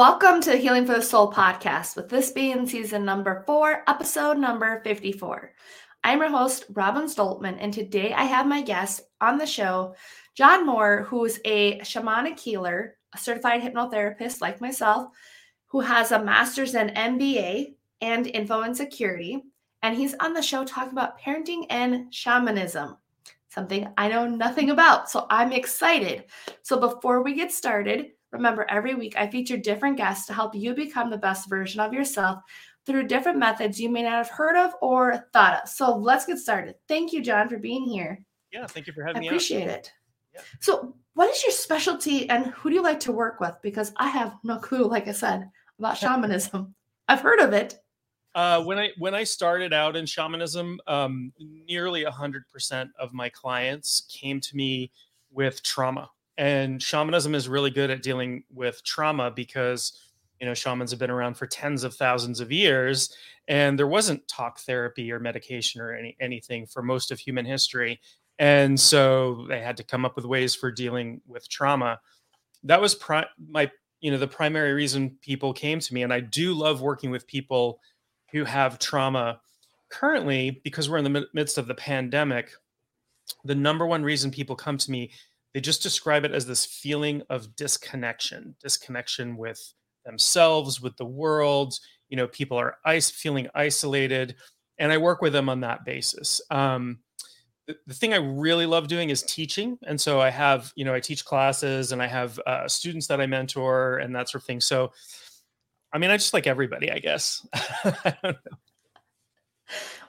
Welcome to the Healing for the Soul podcast, with this being season number four, episode number 54. I'm your host, Robin Stoltman, and today I have my guest on the show, John Moore, who's a shamanic healer, a certified hypnotherapist like myself, who has a master's in MBA and info and security. And he's on the show talking about parenting and shamanism, something I know nothing about. So I'm excited. So before we get started, remember every week I feature different guests to help you become the best version of yourself through different methods you may not have heard of or thought of. So let's get started. Thank you, John, for being here. Yeah, thank you for having I me. I appreciate it. Yeah. So, what is your specialty and who do you like to work with? Because I have no clue, like I said, about shamanism. I've heard of it. Uh, when I when I started out in shamanism, um, nearly hundred percent of my clients came to me with trauma, and shamanism is really good at dealing with trauma because you know shamans have been around for tens of thousands of years and there wasn't talk therapy or medication or any anything for most of human history and so they had to come up with ways for dealing with trauma. That was pri- my you know the primary reason people came to me and i do love working with people who have trauma. Currently because we're in the midst of the pandemic the number one reason people come to me they just describe it as this feeling of disconnection disconnection with themselves with the world you know people are ice feeling isolated and i work with them on that basis. Um, the, the, thing i really love doing is teaching and so i have you know i teach classes and i have uh, students that i mentor and that sort of thing so i mean i just like everybody i guess. I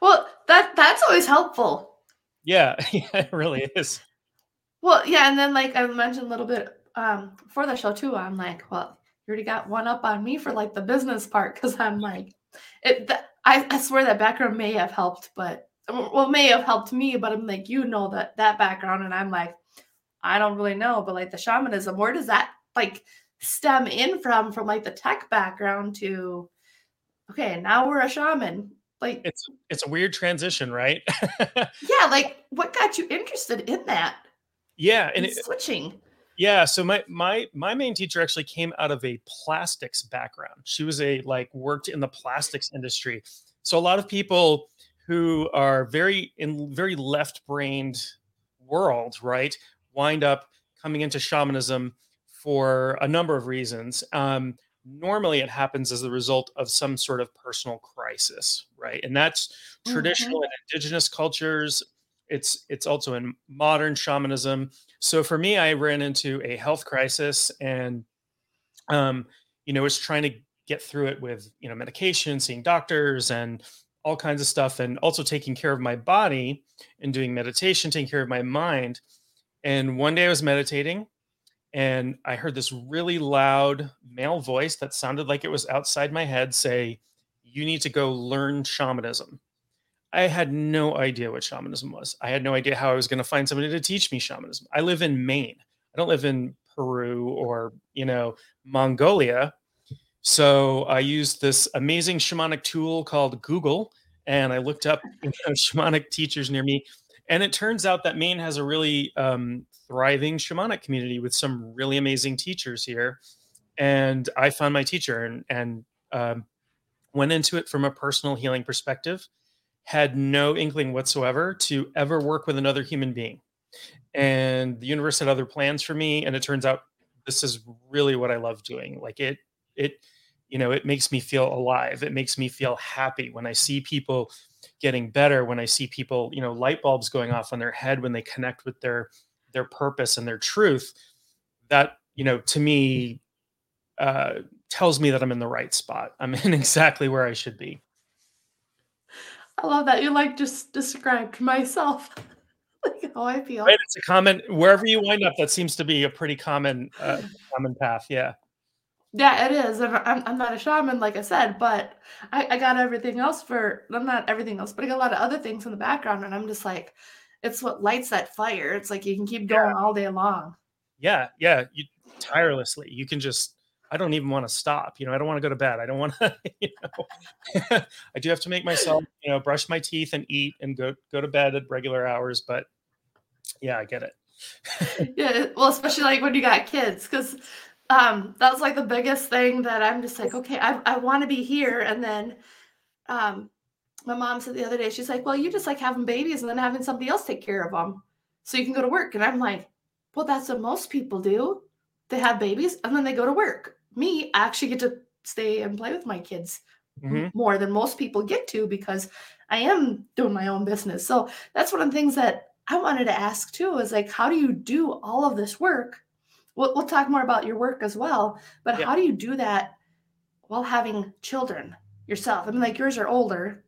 well that that's always helpful. Yeah yeah it really is well yeah and then like i mentioned a little bit um for the show too i'm like well you already got one up on me for like the business part because I'm like, it. Th- I, I swear that background may have helped, but well, may have helped me. But I'm like, you know that that background, and I'm like, I don't really know. But like the shamanism, where does that like stem in from? From like the tech background to, okay, now we're a shaman. Like it's it's a weird transition, right? yeah, like what got you interested in that? Yeah, and it, switching yeah, so my my my main teacher actually came out of a plastics background. She was a like worked in the plastics industry. So a lot of people who are very in very left-brained world, right, wind up coming into shamanism for a number of reasons. Um, normally, it happens as a result of some sort of personal crisis, right? And that's traditional mm-hmm. and indigenous cultures. It's it's also in modern shamanism so for me, I ran into a health crisis and, um, you know, was trying to get through it with, you know, medication, seeing doctors and all kinds of stuff, and also taking care of my body and doing meditation, taking care of my mind. And one day I was meditating and I heard this really loud male voice that sounded like it was outside my head say, You need to go learn shamanism. I had no idea what shamanism was. I had no idea how I was going to find somebody to teach me shamanism. I live in Maine. I don't live in Peru or, you know, Mongolia. So I used this amazing shamanic tool called Google and I looked up you know, shamanic teachers near me. And it turns out that Maine has a really um, thriving shamanic community with some really amazing teachers here. And I found my teacher and, and um, went into it from a personal healing perspective had no inkling whatsoever to ever work with another human being. And the universe had other plans for me. And it turns out this is really what I love doing. Like it, it, you know, it makes me feel alive. It makes me feel happy when I see people getting better, when I see people, you know, light bulbs going off on their head when they connect with their their purpose and their truth. That, you know, to me uh tells me that I'm in the right spot. I'm in exactly where I should be. I love that you like just described myself. like how I feel. Right, it's a common wherever you wind up. That seems to be a pretty common uh, common path. Yeah. Yeah, it is. I'm, I'm not a shaman, like I said, but I, I got everything else for, I'm not everything else, but I got a lot of other things in the background. And I'm just like, it's what lights that fire. It's like you can keep going yeah. all day long. Yeah. Yeah. You tirelessly. You can just I don't even want to stop. You know, I don't want to go to bed. I don't want to, you know, I do have to make myself, you know, brush my teeth and eat and go go to bed at regular hours. But yeah, I get it. yeah, well, especially like when you got kids, because um, that was like the biggest thing that I'm just like, okay, I, I want to be here. And then um, my mom said the other day, she's like, well, you just like having babies and then having somebody else take care of them so you can go to work. And I'm like, well, that's what most people do. They have babies and then they go to work. Me, I actually get to stay and play with my kids mm-hmm. more than most people get to because I am doing my own business. So that's one of the things that I wanted to ask too is like, how do you do all of this work? We'll, we'll talk more about your work as well, but yeah. how do you do that while having children yourself? I mean, like yours are older,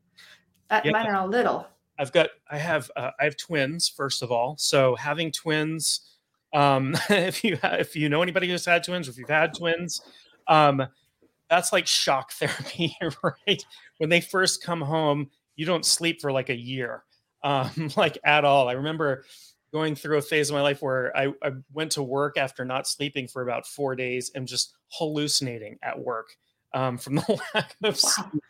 uh, yeah. mine are all little. I've got, I have, uh, I have twins first of all. So having twins, um, if you if you know anybody who's had twins, or if you've had twins, um, that's like shock therapy, right? When they first come home, you don't sleep for like a year, um, like at all. I remember going through a phase of my life where I, I, went to work after not sleeping for about four days and just hallucinating at work um, from the lack of sleep.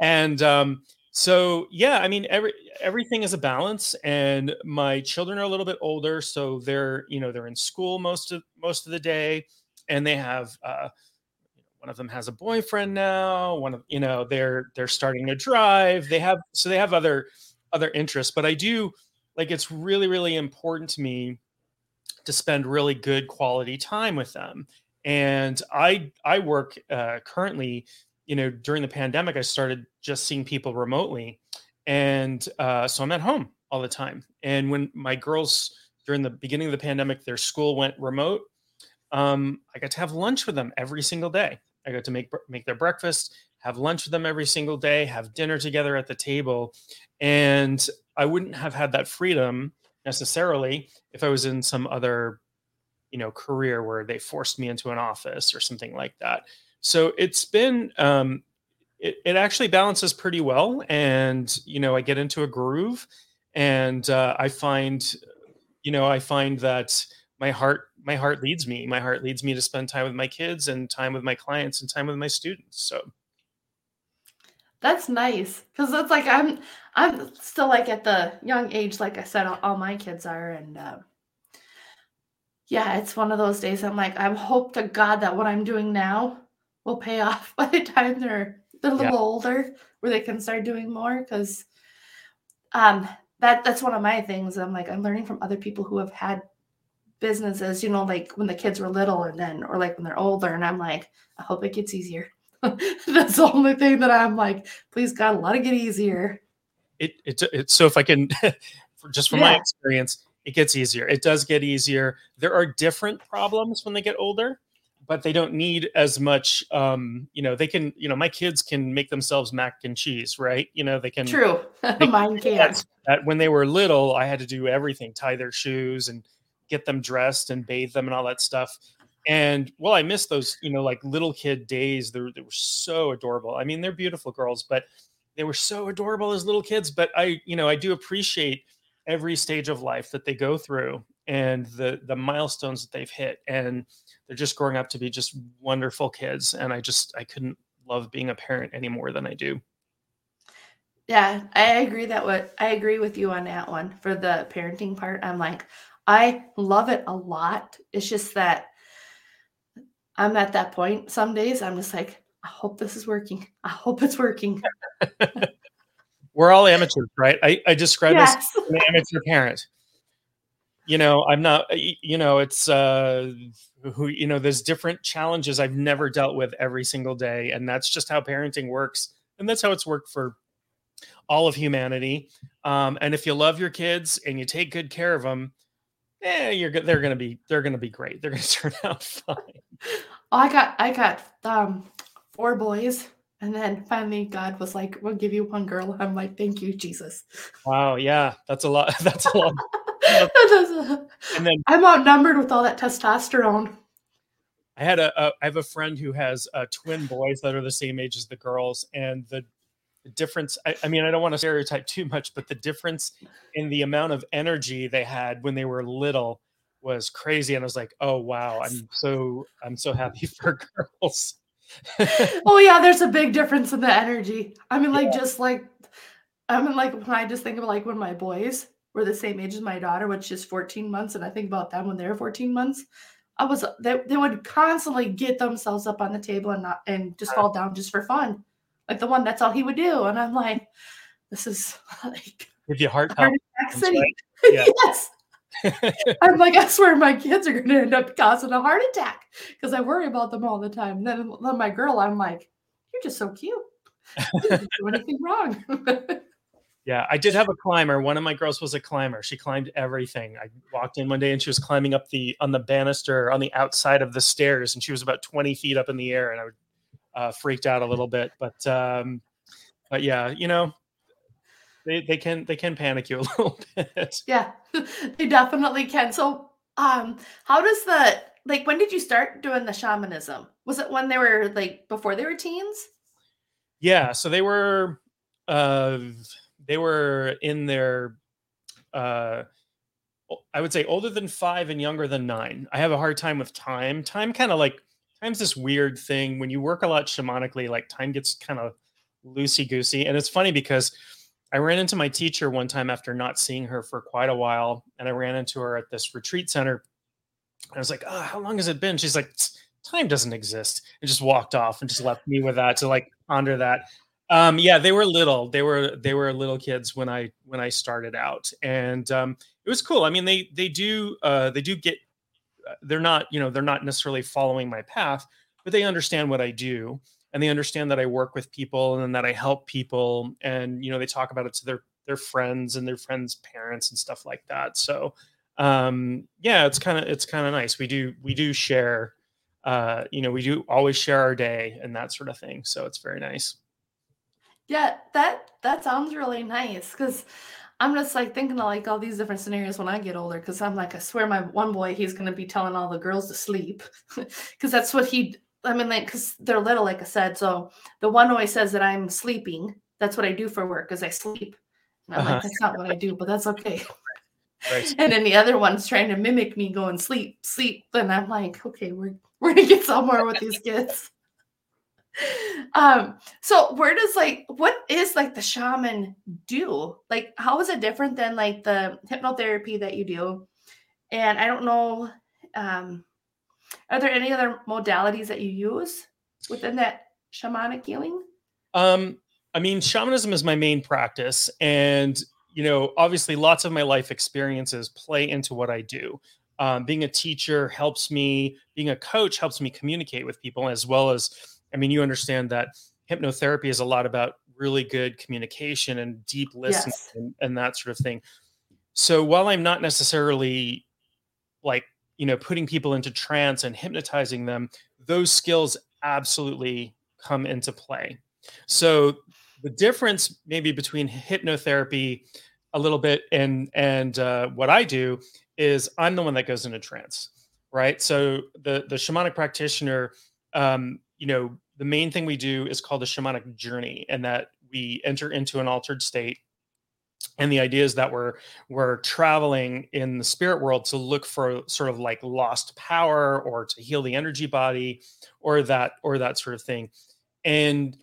And um, so, yeah, I mean, every everything is a balance. And my children are a little bit older, so they're you know they're in school most of most of the day, and they have. Uh, one of them has a boyfriend now one of you know they're they're starting to drive they have so they have other other interests but i do like it's really really important to me to spend really good quality time with them and i i work uh, currently you know during the pandemic i started just seeing people remotely and uh, so i'm at home all the time and when my girls during the beginning of the pandemic their school went remote um, i got to have lunch with them every single day I got to make make their breakfast, have lunch with them every single day, have dinner together at the table, and I wouldn't have had that freedom necessarily if I was in some other, you know, career where they forced me into an office or something like that. So it's been um, it, it actually balances pretty well, and you know, I get into a groove, and uh, I find, you know, I find that my heart my heart leads me. My heart leads me to spend time with my kids and time with my clients and time with my students. So that's nice because it's like I'm I'm still like at the young age, like I said, all, all my kids are, and uh, yeah, it's one of those days. I'm like, I hope to God that what I'm doing now will pay off by the time they're a little yeah. older, where they can start doing more. Because um, that that's one of my things. I'm like, I'm learning from other people who have had businesses, you know, like when the kids were little and then, or like when they're older. And I'm like, I hope it gets easier. That's the only thing that I'm like, please God, let it get easier. It, it, it so if I can, just from yeah. my experience, it gets easier. It does get easier. There are different problems when they get older, but they don't need as much. Um, you know, they can. You know, my kids can make themselves mac and cheese, right? You know, they can. True, mine can't. That when they were little, I had to do everything: tie their shoes and get them dressed and bathe them and all that stuff. And well, I miss those, you know, like little kid days. They were, they were so adorable. I mean, they're beautiful girls, but they were so adorable as little kids. But I, you know, I do appreciate every stage of life that they go through and the the milestones that they've hit. And they're just growing up to be just wonderful kids. And I just I couldn't love being a parent any more than I do. Yeah, I agree that what I agree with you on that one for the parenting part. I'm like, I love it a lot. It's just that I'm at that point. Some days I'm just like, I hope this is working. I hope it's working. We're all amateurs, right? I, I describe yes. as an amateur parent. You know, I'm not, you know, it's, uh, who, you know, there's different challenges I've never dealt with every single day. And that's just how parenting works. And that's how it's worked for all of humanity. Um, and if you love your kids and you take good care of them, yeah, you're good they're gonna be they're gonna be great. They're gonna turn out fine. Oh, I got I got um four boys, and then finally God was like, "We'll give you one girl." I'm like, "Thank you, Jesus." Wow, yeah, that's a lot. That's a lot. and then I'm outnumbered with all that testosterone. I had a, a I have a friend who has uh, twin boys that are the same age as the girls, and the difference I, I, mean i don't want to stereotype too much but the difference in the amount of energy they had when they were little was crazy and i was like oh wow i'm so i'm so happy for girls oh yeah there's a big difference in the energy i mean like yeah. just like i mean like when i just think of like when my boys were the same age as my daughter which is 14 months and i think about them when they were 14 months I was they, they would constantly get themselves up on the table and not and just fall down just for fun. Like the one that's all he would do. And I'm like, this is like Give your heart, heart attack city. Right. Yeah. yes. I'm like, I swear my kids are going to end up causing a heart attack because I worry about them all the time. And then, then my girl, I'm like, you're just so cute. You didn't do anything wrong. Yeah, I did have a climber. One of my girls was a climber. She climbed everything. I walked in one day and she was climbing up the on the banister on the outside of the stairs, and she was about 20 feet up in the air, and I uh, freaked out a little bit. But um, but yeah, you know, they, they can they can panic you a little bit. Yeah, they definitely can. So, um, how does the like when did you start doing the shamanism? Was it when they were like before they were teens? Yeah, so they were uh they were in their uh I would say older than 5 and younger than 9. I have a hard time with time. Time kind of like time's this weird thing when you work a lot shamanically like time gets kind of loosey goosey and it's funny because I ran into my teacher one time after not seeing her for quite a while, and I ran into her at this retreat center. I was like, "Oh, how long has it been?" She's like, "Time doesn't exist," and just walked off and just left me with that to like ponder that. Um, yeah, they were little. They were they were little kids when I when I started out, and um, it was cool. I mean, they they do uh, they do get. Uh, they're not you know they're not necessarily following my path, but they understand what I do and they understand that I work with people and that I help people and you know they talk about it to their their friends and their friends parents and stuff like that so um yeah it's kind of it's kind of nice we do we do share uh you know we do always share our day and that sort of thing so it's very nice yeah that that sounds really nice because I'm just like thinking of like all these different scenarios when I get older because I'm like, I swear my one boy, he's gonna be telling all the girls to sleep because that's what he I mean, like, because they're little, like I said. So the one always says that I'm sleeping. That's what I do for work, is I sleep. And I'm uh-huh. like, that's not what I do, but that's okay. Right. And then the other one's trying to mimic me going sleep, sleep. And I'm like, okay, we're we're gonna get somewhere with these kids. Um, so where does like what is like the shaman do? Like, how is it different than like the hypnotherapy that you do? And I don't know, um, are there any other modalities that you use within that shamanic healing? Um, I mean, shamanism is my main practice, and you know, obviously, lots of my life experiences play into what I do. Um, being a teacher helps me. Being a coach helps me communicate with people, as well as, I mean, you understand that hypnotherapy is a lot about really good communication and deep listening yes. and, and that sort of thing. So while I'm not necessarily like you know putting people into trance and hypnotizing them those skills absolutely come into play so the difference maybe between hypnotherapy a little bit and and uh, what i do is i'm the one that goes into trance right so the the shamanic practitioner um, you know the main thing we do is called the shamanic journey and that we enter into an altered state. And the idea is that we're we're traveling in the spirit world to look for sort of like lost power or to heal the energy body or that or that sort of thing. And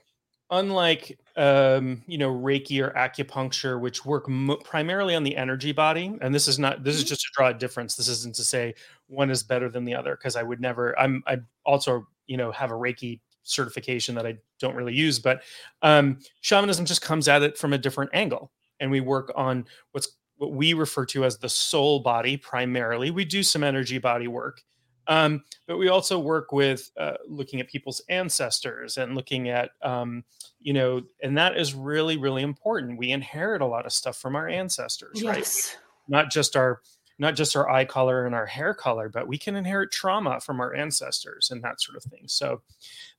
unlike um, you know reiki or acupuncture which work mo- primarily on the energy body and this is not this is mm-hmm. just to draw a difference. This isn't to say one is better than the other because i would never i'm i also you know have a reiki certification that i don't really use but um shamanism just comes at it from a different angle and we work on what's what we refer to as the soul body primarily. We do some energy body work, um, but we also work with uh, looking at people's ancestors and looking at, um, you know, and that is really, really important. We inherit a lot of stuff from our ancestors, yes. right? Not just our not just our eye color and our hair color, but we can inherit trauma from our ancestors and that sort of thing. So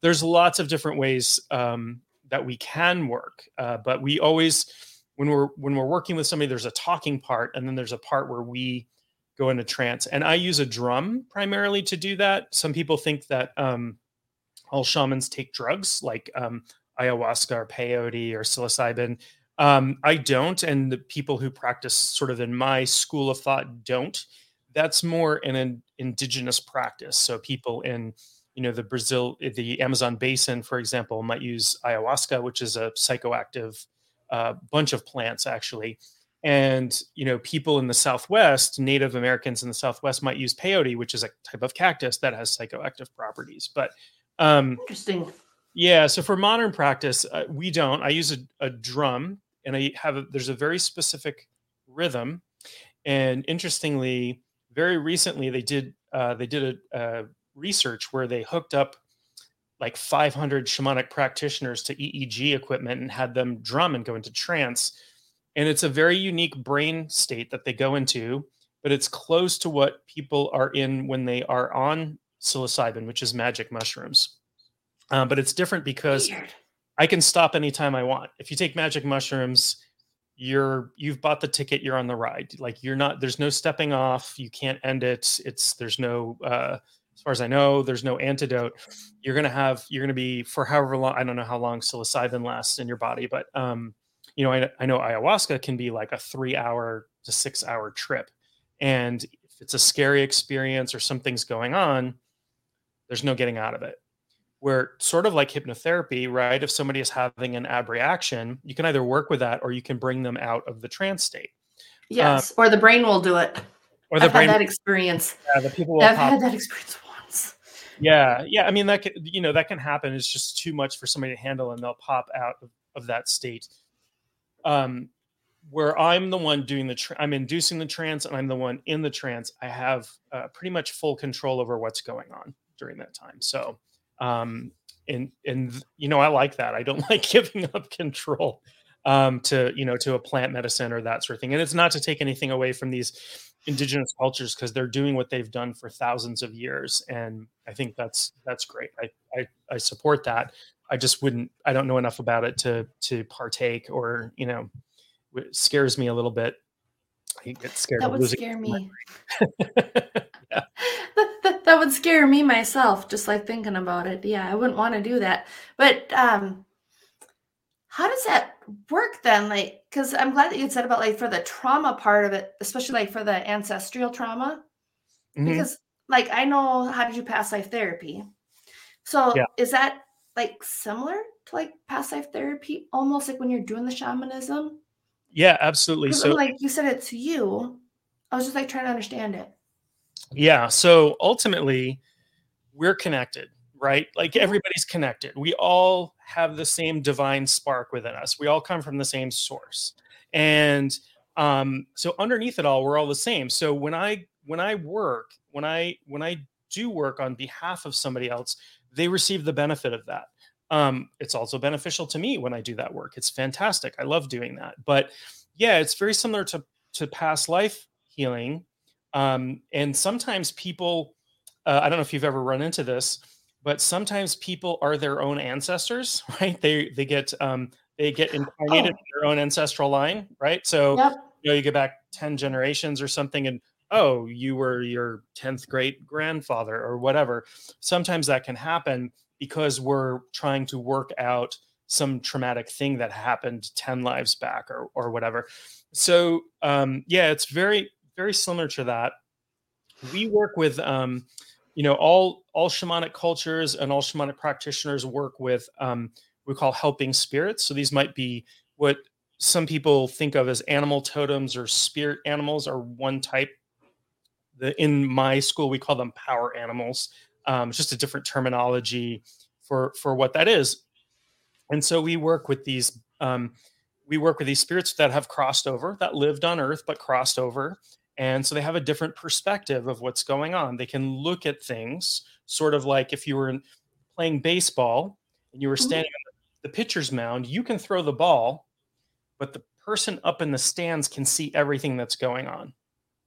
there's lots of different ways um, that we can work, uh, but we always when we're when we're working with somebody there's a talking part and then there's a part where we go into trance and i use a drum primarily to do that some people think that um, all shamans take drugs like um, ayahuasca or peyote or psilocybin um, i don't and the people who practice sort of in my school of thought don't. That's more an, an indigenous practice. So people in you know the brazil the amazon basin for example might use ayahuasca which is a psychoactive a bunch of plants actually. And you know people in the southwest native americans in the southwest might use peyote which is a type of cactus that has psychoactive properties. But um Interesting. yeah so for modern practice uh, we don't. I use a, a drum and i have a, there's a very specific rhythm. And interestingly very recently they did uh, they did a, a research where they hooked up like 500 shamanic practitioners to eeg equipment and had them drum and go into trance. And it's a very unique brain state that they go into but it's close to what people are in when they are on psilocybin which is magic mushrooms. Uh, but it's different because Weird. I can stop anytime i want if you take magic mushrooms you're you've bought the ticket you're on the ride like you're not there's no stepping off you can't end it it's there's no uh as far as i know there's no antidote you're gonna have you're gonna be for however long i don't know how long psilocybin lasts in your body but um you know, I, I know ayahuasca can be like a three hour to six hour trip. And if it's a scary experience or something's going on, there's no getting out of it. Where sort of like hypnotherapy, right? If somebody is having an abreaction, you can either work with that or you can bring them out of the trance state. Yes, or the brain will do it. Or the I've brain, had that experience. yeah, the people will I've pop had that experience once. Yeah, yeah. I mean, that can, you know that can happen. It's just too much for somebody to handle, and they'll pop out of, of that state. Um, where I'm the one doing the, tra- I'm inducing the trance, and I'm the one in the trance. I have uh, pretty much full control over what's going on during that time. So, um, and and you know, I like that. I don't like giving up control um, to you know to a plant medicine or that sort of thing. And it's not to take anything away from these indigenous cultures because they're doing what they've done for thousands of years and i think that's that's great I, I i support that i just wouldn't i don't know enough about it to to partake or you know it scares me a little bit i get scared That of would scare me. yeah. that, would scare me myself, just like thinking about it. Yeah, I wouldn't want to do that. But um, how does that work then? Like, because I'm glad that you said about like for the trauma part of it, especially like for the ancestral trauma. Mhm. Because like I know how did you pass life therapy. So Yeah. is that like similar to like past life therapy, almost like when you're doing the shamanism? yeah absolutely. so like you said it to you. I was just like trying to understand it. Yeah. So ultimately, we're connected, right? Like everybody's connected. We all have the same divine spark within us. We all come from the same source. And um, so underneath it all, we're all the same. So when I when I work, when I when I do work on behalf of somebody else, they receive the benefit of that. Um, it's also beneficial to me when I do that work. It's fantastic. I love doing that. But yeah, it's very similar to to past life healing um, and sometimes people, uh, I don't know if you've ever run into this, but sometimes people are their own ancestors, right? They they get um, they get incarnated Oh. in their own ancestral line, right? So Yep. you know you go back 10 generations or something and oh you were your 10th great grandfather or whatever sometimes that can happen because we're trying to work out some traumatic thing that happened 10 lives back or, or whatever so um, yeah it's very very similar to that. We work with um, you know all all shamanic cultures and all shamanic practitioners work with um, we call helping spirits. So these might be what some people think of as animal totems or spirit animals are one type. The in my school we call them power animals. Um, it's just a different terminology for for what that is. And so we work with these um, we work with these spirits that have crossed over that lived on earth but crossed over and so they have a different perspective of what's going on they can look at things sort of like if you were playing baseball and you were Mhm. standing on the pitcher's mound you can throw the ball but the person up in the stands can see everything that's going on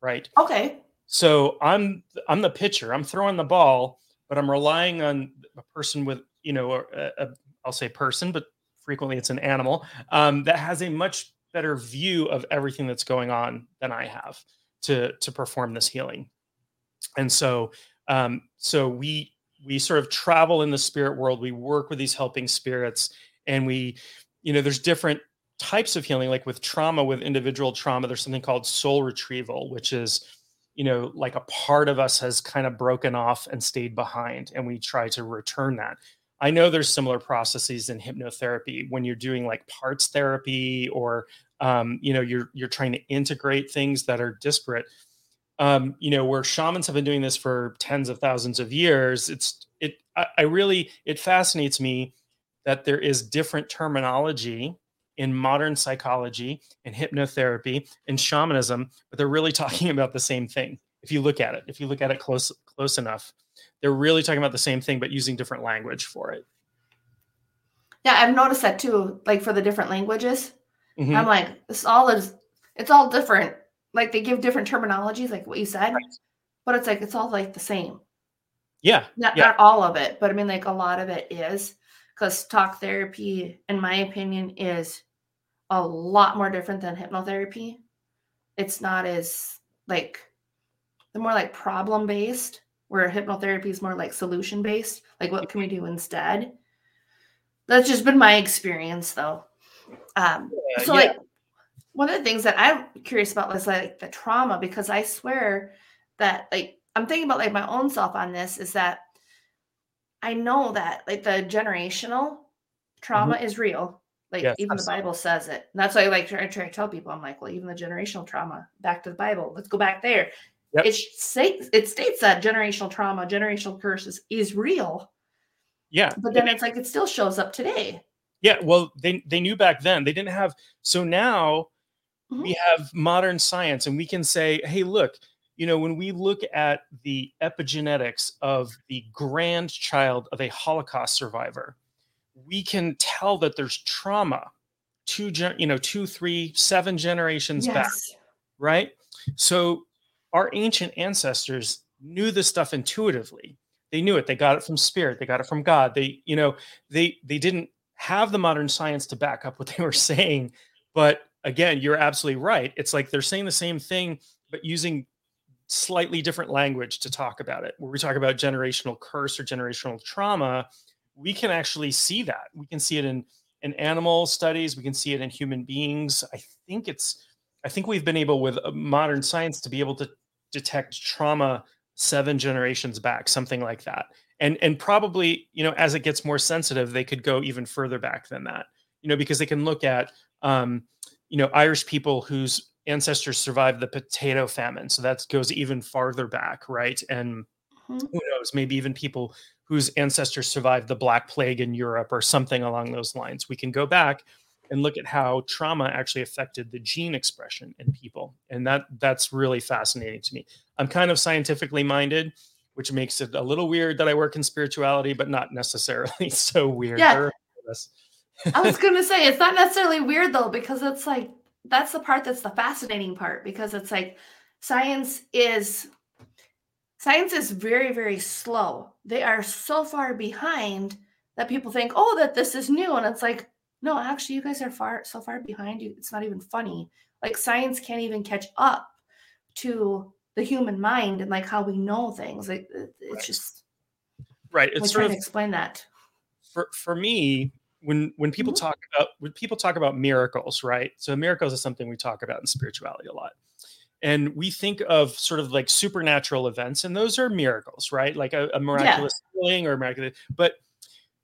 right Okay. so i'm i'm the pitcher i'm throwing the ball but i'm relying on a person with you know a, a, i'll say person but frequently it's an animal um, that has a much better view of everything that's going on than i have to to perform this healing. And so um, so we we sort of travel in the spirit world. We work with these helping spirits and we you know there's different types of healing like with trauma with individual trauma there's something called soul retrieval which is you know like a part of us has kind of broken off and stayed behind and we try to return that i know there's similar processes in hypnotherapy when you're doing like parts therapy or um, you know you're you're trying to integrate things that are disparate. Um, you know where shamans have been doing this for tens of thousands of years it's it I, I really it fascinates me that there is different terminology in modern psychology and hypnotherapy and shamanism but they're really talking about the same thing if you look at it if you look at it close close enough they're really talking about the same thing but using different language for it yeah i've noticed that too like for the different languages Mhm. i'm like it's all is it's all different like they give different terminologies like what you said Right. but it's like it's all like the same yeah not, Yeah. not all of it but i mean like a lot of it is because talk therapy in my opinion is a lot more different than hypnotherapy it's not as like they're more like problem based where hypnotherapy is more like solution based like what can we do instead that's just been my experience though um Uh, so yeah. like one of the things that i'm curious about was like the trauma because i swear that like i'm thinking about like my own self on this is that i know that like the generational trauma is real like Mm-hmm. Yes, even absolutely. the bible says it and that's why I like try, try to tell people i'm like well even the generational trauma back to the bible let's go back there Yep. it states it states that generational trauma generational curses is real yeah but then it's like it still shows up today Yeah, well, they they knew back then. They didn't have so now Mhm. we have modern science and we can say, "Hey, look, you know, when we look at the epigenetics of the grandchild of a Holocaust survivor, we can tell that there's trauma two gen, you know, two, three, seven generations back, right? So our ancient ancestors knew this stuff intuitively. They knew it. They got it from spirit. They got it from God. They, you know, they they didn't have the modern science to back up what they were saying. But again, you're absolutely right. It's like they're saying the same thing, but using slightly different language to talk about it. Where we talk about generational curse or generational trauma, we can actually see that. We can see it in in animal studies. We can see it in human beings. I think it's I think we've been able with uh, modern science to be able to detect trauma seven generations back, something like that. And and probably, you know, as it gets more sensitive, they could go even further back than that. You know, because they can look at um, you know, Irish people whose ancestors survived the potato famine. So that goes even farther back, right? And Mhm. who knows, maybe even people whose ancestors survived the Black Plague in Europe or something along those lines. We can go back and look at how trauma actually affected the gene expression in people, and that that's really fascinating to me. I'm kind of scientifically minded, which makes it a little weird that I work in spirituality, but not necessarily so weird. Yeah. There are others. I was gonna say it's not necessarily weird though, because it's like that's the part that's the fascinating part because it's like science is science is very, very slow. They are so far behind that people think, oh, that this is new. And it's like, no, actually, you guys are far so far behind you. It's not even funny. Like science can't even catch up to the human mind and like how we know things. Like it's Right. just right. It's trying of to explain that. for for me when when people Mhm. talk about when people talk about miracles right so miracles is something we talk about in spirituality a lot and we think of sort of like supernatural events and those are miracles right like a, a miraculous healing or miraculous but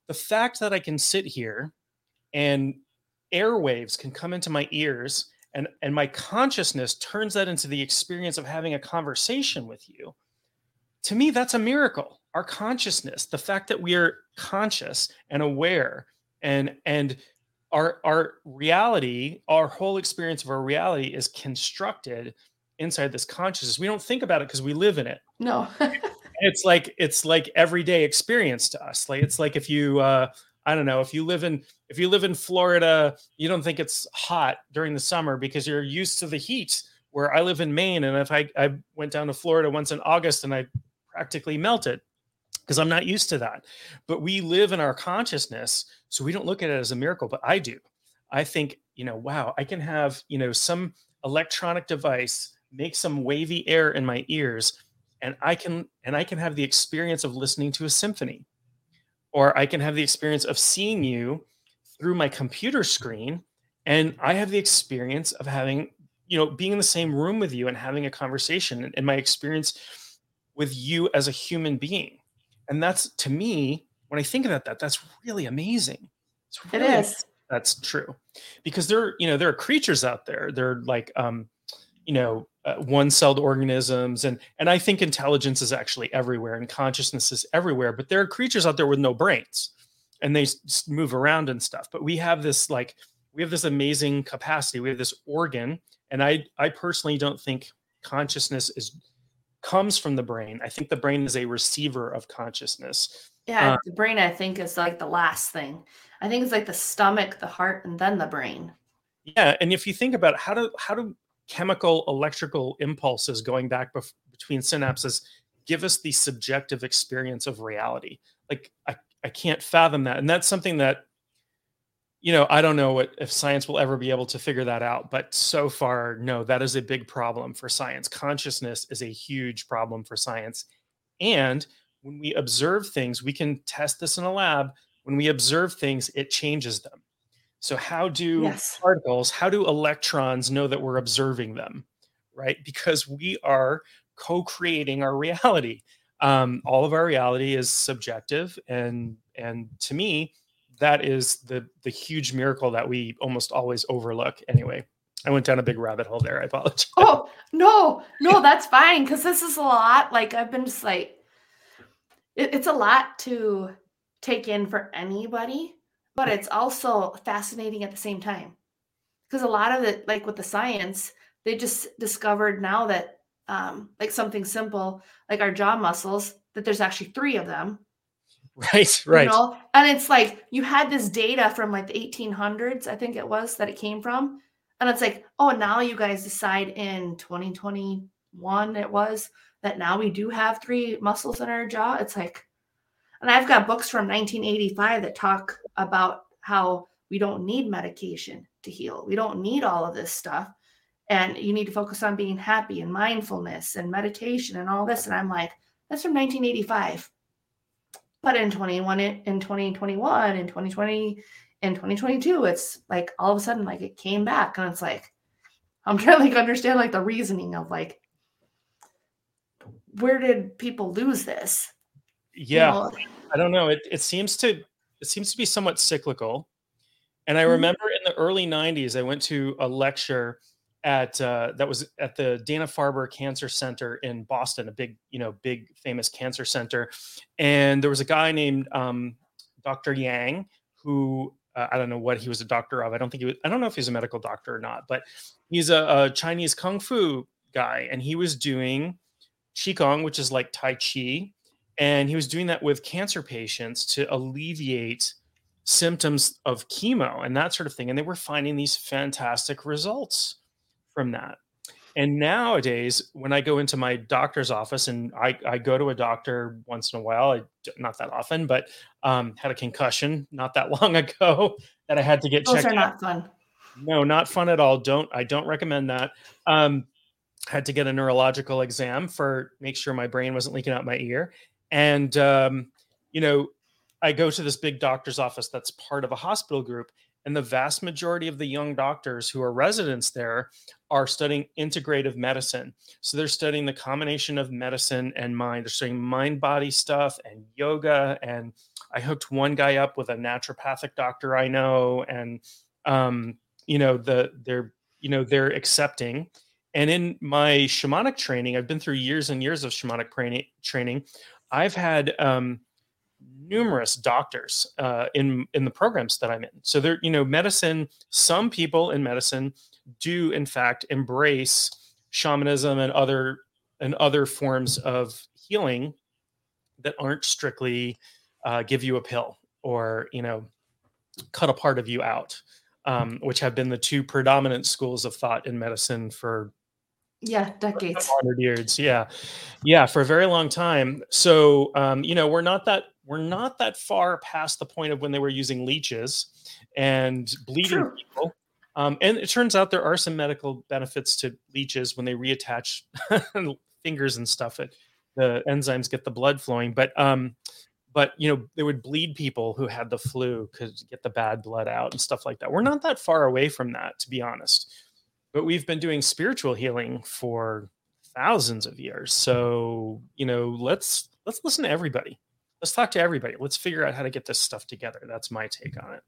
the fact that i can sit here and airwaves can come into my ears and and my consciousness turns that into the experience of having a conversation with you. To me that's a miracle. Our consciousness the fact that we are conscious and aware and and our our reality our whole experience of our reality is constructed inside this consciousness. We don't think about it because we live in it. No. it's like it's like everyday experience to us. Like it's like if you uh i don't know if you live in if you live in florida you don't think it's hot during the summer because you're used to the heat where i live in maine and if i i went down to florida once in august and i practically melted because i'm not used to that. But we live in our consciousness so we don't look at it as a miracle but i do. I think you know wow i can have you know some electronic device make some wavy air in my ears and i can and i can have the experience of listening to a symphony or i can have the experience of seeing you through my computer screen and i have the experience of having you know being in the same room with you and having a conversation and, my experience with you as a human being. And that's to me when i think about that that's really amazing. It's really is. that's true. Because there you know there are creatures out there. They're like um you know uh, one-celled organisms and and i think intelligence is actually everywhere and consciousness is everywhere but there are creatures out there with no brains and they s- move around and stuff but we have this like we have this amazing capacity we have this organ and i i personally don't think consciousness is comes from the brain i think the brain is a receiver of consciousness Yeah, the brain I think is like the last thing. I think it's like the stomach, the heart, and then the brain. Yeah, and if you think about how do how do chemical electrical impulses going back bef- between synapses give us the subjective experience of reality? Like I I can't fathom that, and that's something that you know I don't know what if science will ever be able to figure that out. But so far, no, that is a big problem for science. Consciousness is a huge problem for science, and when we observe things, we can test this in a lab. When we observe things, it changes them. So, how do Yes. particles, how do electrons know that we're observing them? Right? Because we are co creating our reality. Um, all of our reality is subjective. And, and to me, that is the, the huge miracle that we almost always overlook. Anyway, I went down a big rabbit hole there. I apologize. Oh no, no, that's fine because this is a lot. Like I've been just like, it, it's a lot to take in for anybody, but it's also fascinating at the same time because a lot of it, like with the science, they just discovered now that, um, like something simple like our jaw muscles, that there's actually three of them. Right, right. You know? And it's like you had this data from like the 1800s, I think it was that it came from. And it's like, oh, now you guys decide in 2021, it was that now we do have three muscles in our jaw. It's like, and I've got books from 1985 that talk about how we don't need medication to heal. We don't need all of this stuff. And you need to focus on being happy and mindfulness and meditation and all this. And I'm like, that's from 1985 but in 21 in 2021 in 2020 in 2022 it's like all of a sudden like it came back and it's like i'm trying to like understand like the reasoning of like where did people lose this You Yeah. know? I don't know. It it seems to it seems to be somewhat cyclical. And I Mhm. remember in the early '90s, I went to a lecture at uh, that was at the Dana Farber Cancer Center in Boston, a big you know big famous cancer center. And there was a guy named um, Dr. Yang who uh, I don't know what he was a doctor of. I don't think he was. I don't know if he's a medical doctor or not, but he's a, a Chinese kung fu guy, and he was doing qigong, which is like tai chi, and he was doing that with cancer patients to alleviate symptoms of chemo and that sort of thing and they were finding these fantastic results from that and nowadays when i go into my doctor's office and i, I go to a doctor once in a while I, not that often but um, had a concussion not that long ago that i had to get those checked are out not fun no, not fun at all. Don't I don't recommend that. Um, had to get a neurological exam for make sure my brain wasn't leaking out my ear. And um, you know, I go to this big doctor's office that's part of a hospital group, and the vast majority of the young doctors who are residents there are studying integrative medicine. So they're studying the combination of medicine and mind. They're studying mind body stuff and yoga. And I hooked one guy up with a naturopathic doctor I know, and um, you know the they're you know they're accepting and in my shamanic training i've been through years and years of shamanic training training i've had um numerous doctors uh, in in the programs that i'm in. So there you know medicine some people in medicine do in fact embrace shamanism and other and other forms of healing that aren't strictly uh, give you a pill or you know cut a part of you out um, which have been the two predominant schools of thought in medicine for yeah decades. 100 years yeah. Yeah for a very long time. So um, you know we're not that we're not that far past the point of when they were using leeches and bleeding True. people. Um, and it turns out there are some medical benefits to leeches when they reattach fingers and stuff it the enzymes get the blood flowing. But um but you know they would bleed people who had the flu could get the bad blood out and stuff like that. We're not that far away from that to be honest but we've been doing spiritual healing for thousands of years so you know let's let's listen to everybody let's talk to everybody let's figure out how to get this stuff together that's my take on it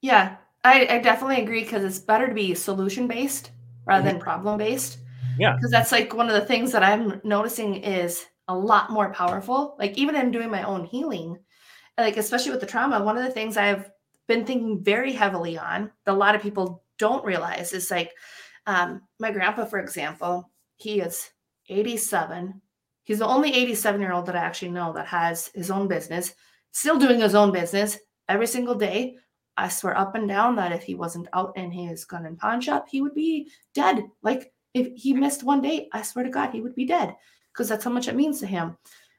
yeah I, I definitely agree because it's better to be solution based rather Mhm. than problem based. Yeah. Because that's like one of the things that I'm noticing is a lot more powerful. Like even in doing my own healing, like especially with the trauma, one of the things I've been thinking very heavily on that a lot of people don't realize is like um, my grandpa, for example, he is 87. He's the only 87 year old that I actually know that has his own business, still doing his own business every single day. I swear up and down that if he wasn't out in his gun and pawn shop, he would be dead. Like if he missed one day, I swear to God, he would be dead because that's how much it means to him.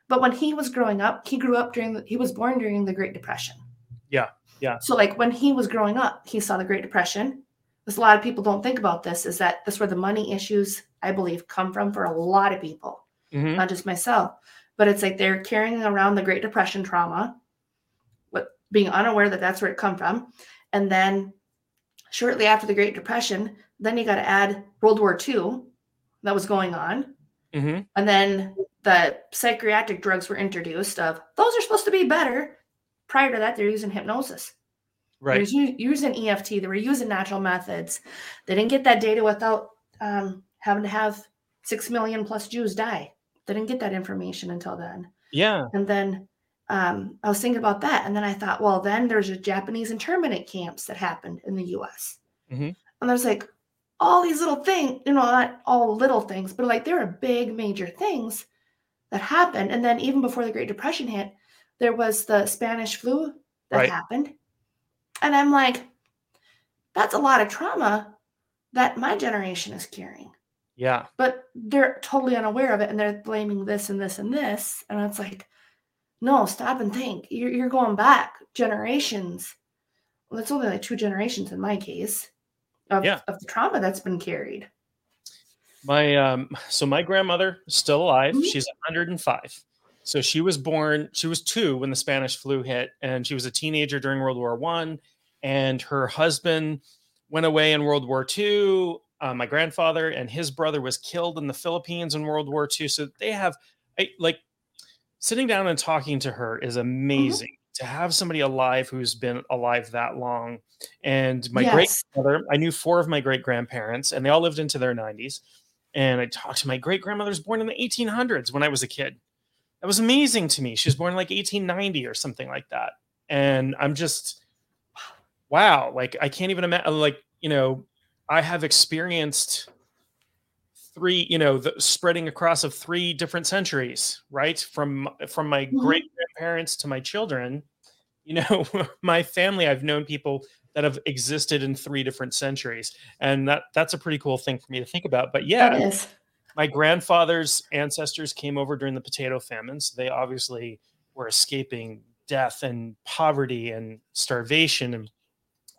But when he was growing up, he grew up during the, he was born during the Great Depression. Yeah, yeah. So like when he was growing up, he saw the Great Depression. Because a lot of people don't think about this, is that that's where the money issues, I believe, come from for a lot of people, Mhm. not just myself. But it's like they're carrying around the Great Depression trauma, but being unaware that that's where it come from. And then shortly after the Great Depression, then you got to add World War II that was going on. Mhm. And then the psychiatric drugs were introduced of those are supposed to be better. Prior to that, they're using hypnosis. They Right. were using EFT. They were using natural methods. They didn't get that data without um, having to have six million plus Jews die. They didn't get that information until then. Yeah. And then um, I was thinking about that. And then I thought, well, then there's a Japanese internment camps that happened in the US. Mhm. And there's like all these little things, you know, not all little things, but like there are big major things that happened. And then even before the Great Depression hit, there was the Spanish flu that Right. happened. And I'm like, that's a lot of trauma that my generation is carrying Yeah. but they're totally unaware of it and they're blaming this and this and this and it's like no stop and think you're, you're going back generations well it's only like two generations in my case of, Yeah. of the trauma that's been carried My um so my grandmother is still alive. Mhm. She's 105. So she was born, she was 2 when the Spanish flu hit and she was a teenager during World War 1 and her husband went away in World War 2. Uh, my grandfather and his brother was killed in the Philippines in World War 2. So they have I, like sitting down and talking to her is amazing. To have somebody alive who's been alive that long and my great yes grandmother. I knew four of my great grandparents, and they all lived into their 90s. And I talked to my great grandmother's born in the 1800s when I was a kid. That was amazing to me. She was born in like 1890 or something like that. And I'm just, wow, like I can't even imagine. Like, you know, I have experienced three, you know, the spreading across of three different centuries, right? From from my Mhm. great grandparents to my children. You know, my family, I've known people that have existed in three different centuries and that that's a pretty cool thing for me to think about but yeah is my grandfather's ancestors came over during the potato famines. They obviously were escaping death and poverty and starvation and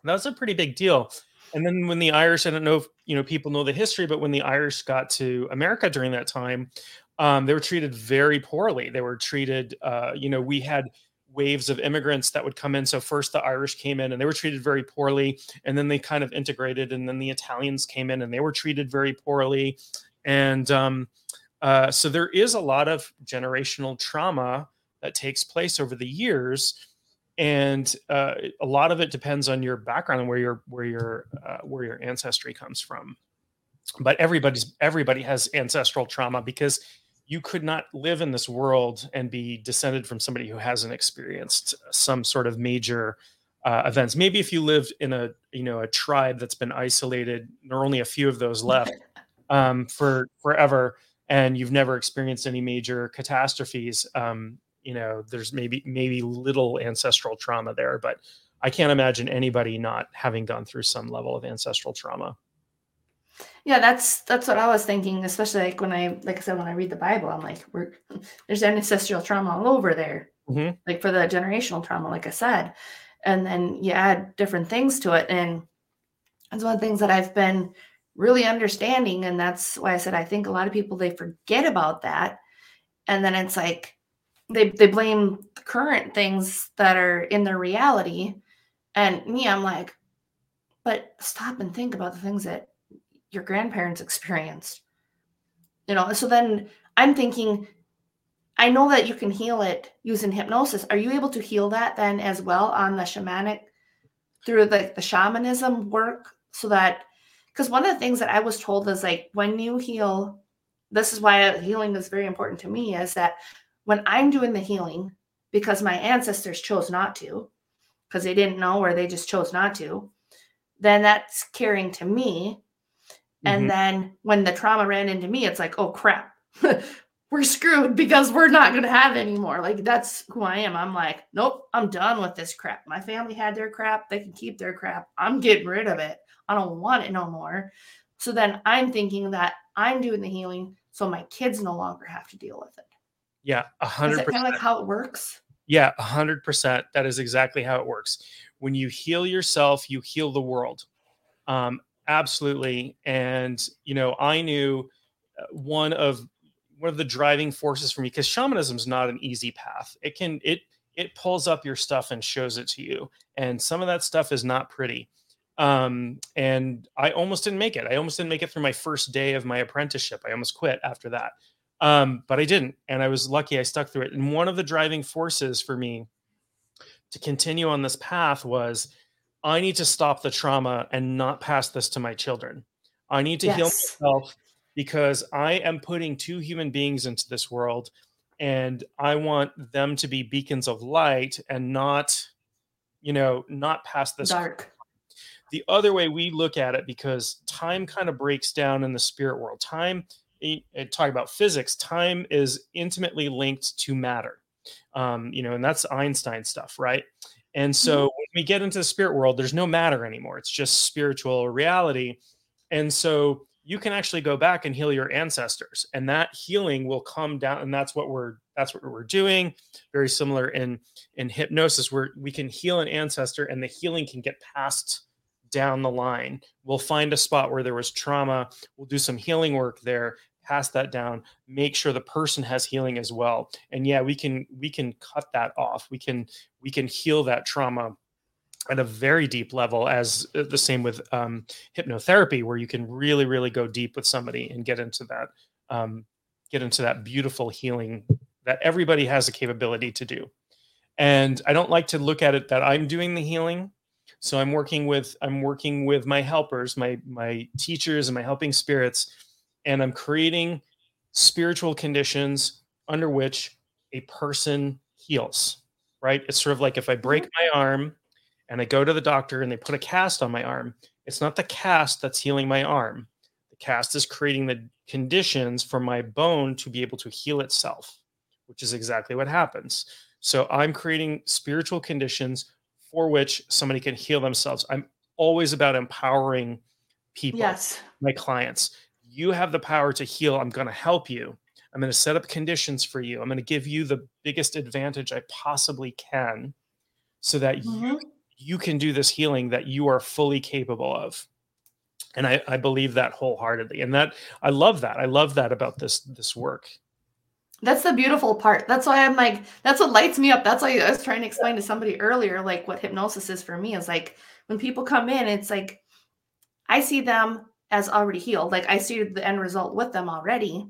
that was a pretty big deal. And then when the irish i don't know if you know people know the history but when the irish got to america during that time um, they were treated very poorly. They were treated uh, you know we had waves of immigrants that would come in. So first the Irish came in and they were treated very poorly, and then they kind of integrated, and then the Italians came in and they were treated very poorly, and um, uh, so there is a lot of generational trauma that takes place over the years, and uh, a lot of it depends on your background and where your where your uh, where your ancestry comes from. But everybody's everybody has ancestral trauma because you could not live in this world and be descended from somebody who hasn't experienced some sort of major uh, events. Maybe if you lived in a you know a tribe that's been isolated, there are only a few of those left um, for forever, and you've never experienced any major catastrophes. Um, you know, there's maybe maybe little ancestral trauma there, but I can't imagine anybody not having gone through some level of ancestral trauma. yeah that's that's what i was thinking especially like when i like i said when i read the bible i'm like we're there's ancestral trauma all over there Mhm. like for the generational trauma, like I said. And then you add different things to it. And that's one of the things that I've been really understanding. And that's why I said I think a lot of people they forget about that. And then it's like they they blame current things that are in their reality. And me, I'm like, but stop and think about the things that your grandparents experienced. You know, so then I'm thinking, I know that you can heal it using hypnosis. Are you able to heal that then as well on the shamanic through the, the shamanism work so that because one of the things that I was told is like when you heal, this is why healing is very important to me, is that when I'm doing the healing, because my ancestors chose not to, because they didn't know or they just chose not to, then that's caring to me. And mm-hmm. then when the trauma ran into me, it's like, oh crap, we're screwed because we're not going to have anymore. Like that's who I am. I'm like, nope, I'm done with this crap. My family had their crap. They can keep their crap. I'm getting rid of it. I don't want it no more. So then I'm thinking that I'm doing the healing so my kids no longer have to deal with it. Yeah, a hundred percent. Kind of like how it works. Yeah, a hundred percent. That is exactly how it works. When you heal yourself, you heal the world. Um, absolutely. And you know, I knew uh, one of one of the driving forces for me because shamanism is not an easy path. It can it it pulls up your stuff and shows it to you, and some of that stuff is not pretty. Um, and I almost didn't make it. I almost didn't make it through my first day of my apprenticeship. I almost quit after that. Um, but I didn't, and I was lucky I stuck through it. And one of the driving forces for me to continue on this path was I need to stop the trauma and not pass this to my children. I need to yes. heal myself because I am putting two human beings into this world and I want them to be beacons of light and not, you know, not pass this dark. The other way we look at it, because time kind of breaks down in the spirit world. Time, talk about physics, time is intimately linked to matter. Um, you know, and that's Einstein stuff, right? And so mm-hmm. when we get into the spirit world, there's no matter anymore. It's just spiritual reality. And so you can actually go back and heal your ancestors and that healing will come down and that's what we're that's what we're doing very similar in in hypnosis where we can heal an ancestor and the healing can get passed down the line. We'll find a spot where there was trauma. We'll do some healing work there pass that down make sure the person has healing as well. And yeah we can we can cut that off. We can we can heal that trauma at a very deep level as uh, the same with um, hypnotherapy where you can really really go deep with somebody and get into that um, get into that beautiful healing that everybody has the capability to do. And i don't like to look at it that i'm doing the healing so i'm working with i'm working with my helpers my my teachers and my helping spirits and i'm creating spiritual conditions under which a person heals right it's sort of like if i break mm-hmm. my arm and I go to the doctor and they put a cast on my arm, it's not the cast that's healing my arm. The cast is creating the conditions for my bone to be able to heal itself, which is exactly what happens. So I'm creating spiritual conditions for which somebody can heal themselves. I'm always about empowering people, yes. my clients. You have the power to heal. I'm going to help you. I'm going to set up conditions for you. I'm going to give you the biggest advantage I possibly can so that mm-hmm. you you can do this healing that you are fully capable of and I, I believe that wholeheartedly and that i love that i love that about this this work that's the beautiful part that's why i'm like that's what lights me up that's why i was trying to explain to somebody earlier like what hypnosis is for me is like when people come in it's like i see them as already healed like i see the end result with them already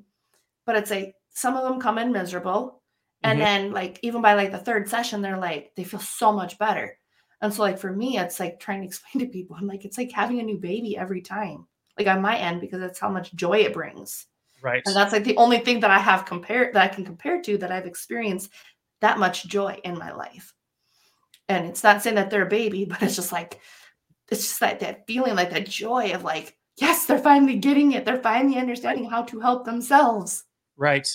but it's like some of them come in miserable and mm-hmm. then like even by like the third session they're like they feel so much better and so, like, for me, it's like trying to explain to people, I'm like, it's like having a new baby every time, like on my end, because that's how much joy it brings. Right. And that's like the only thing that I have compared that I can compare to that I've experienced that much joy in my life. And it's not saying that they're a baby, but it's just like, it's just that, that feeling like that joy of like, yes, they're finally getting it. They're finally understanding how to help themselves. Right.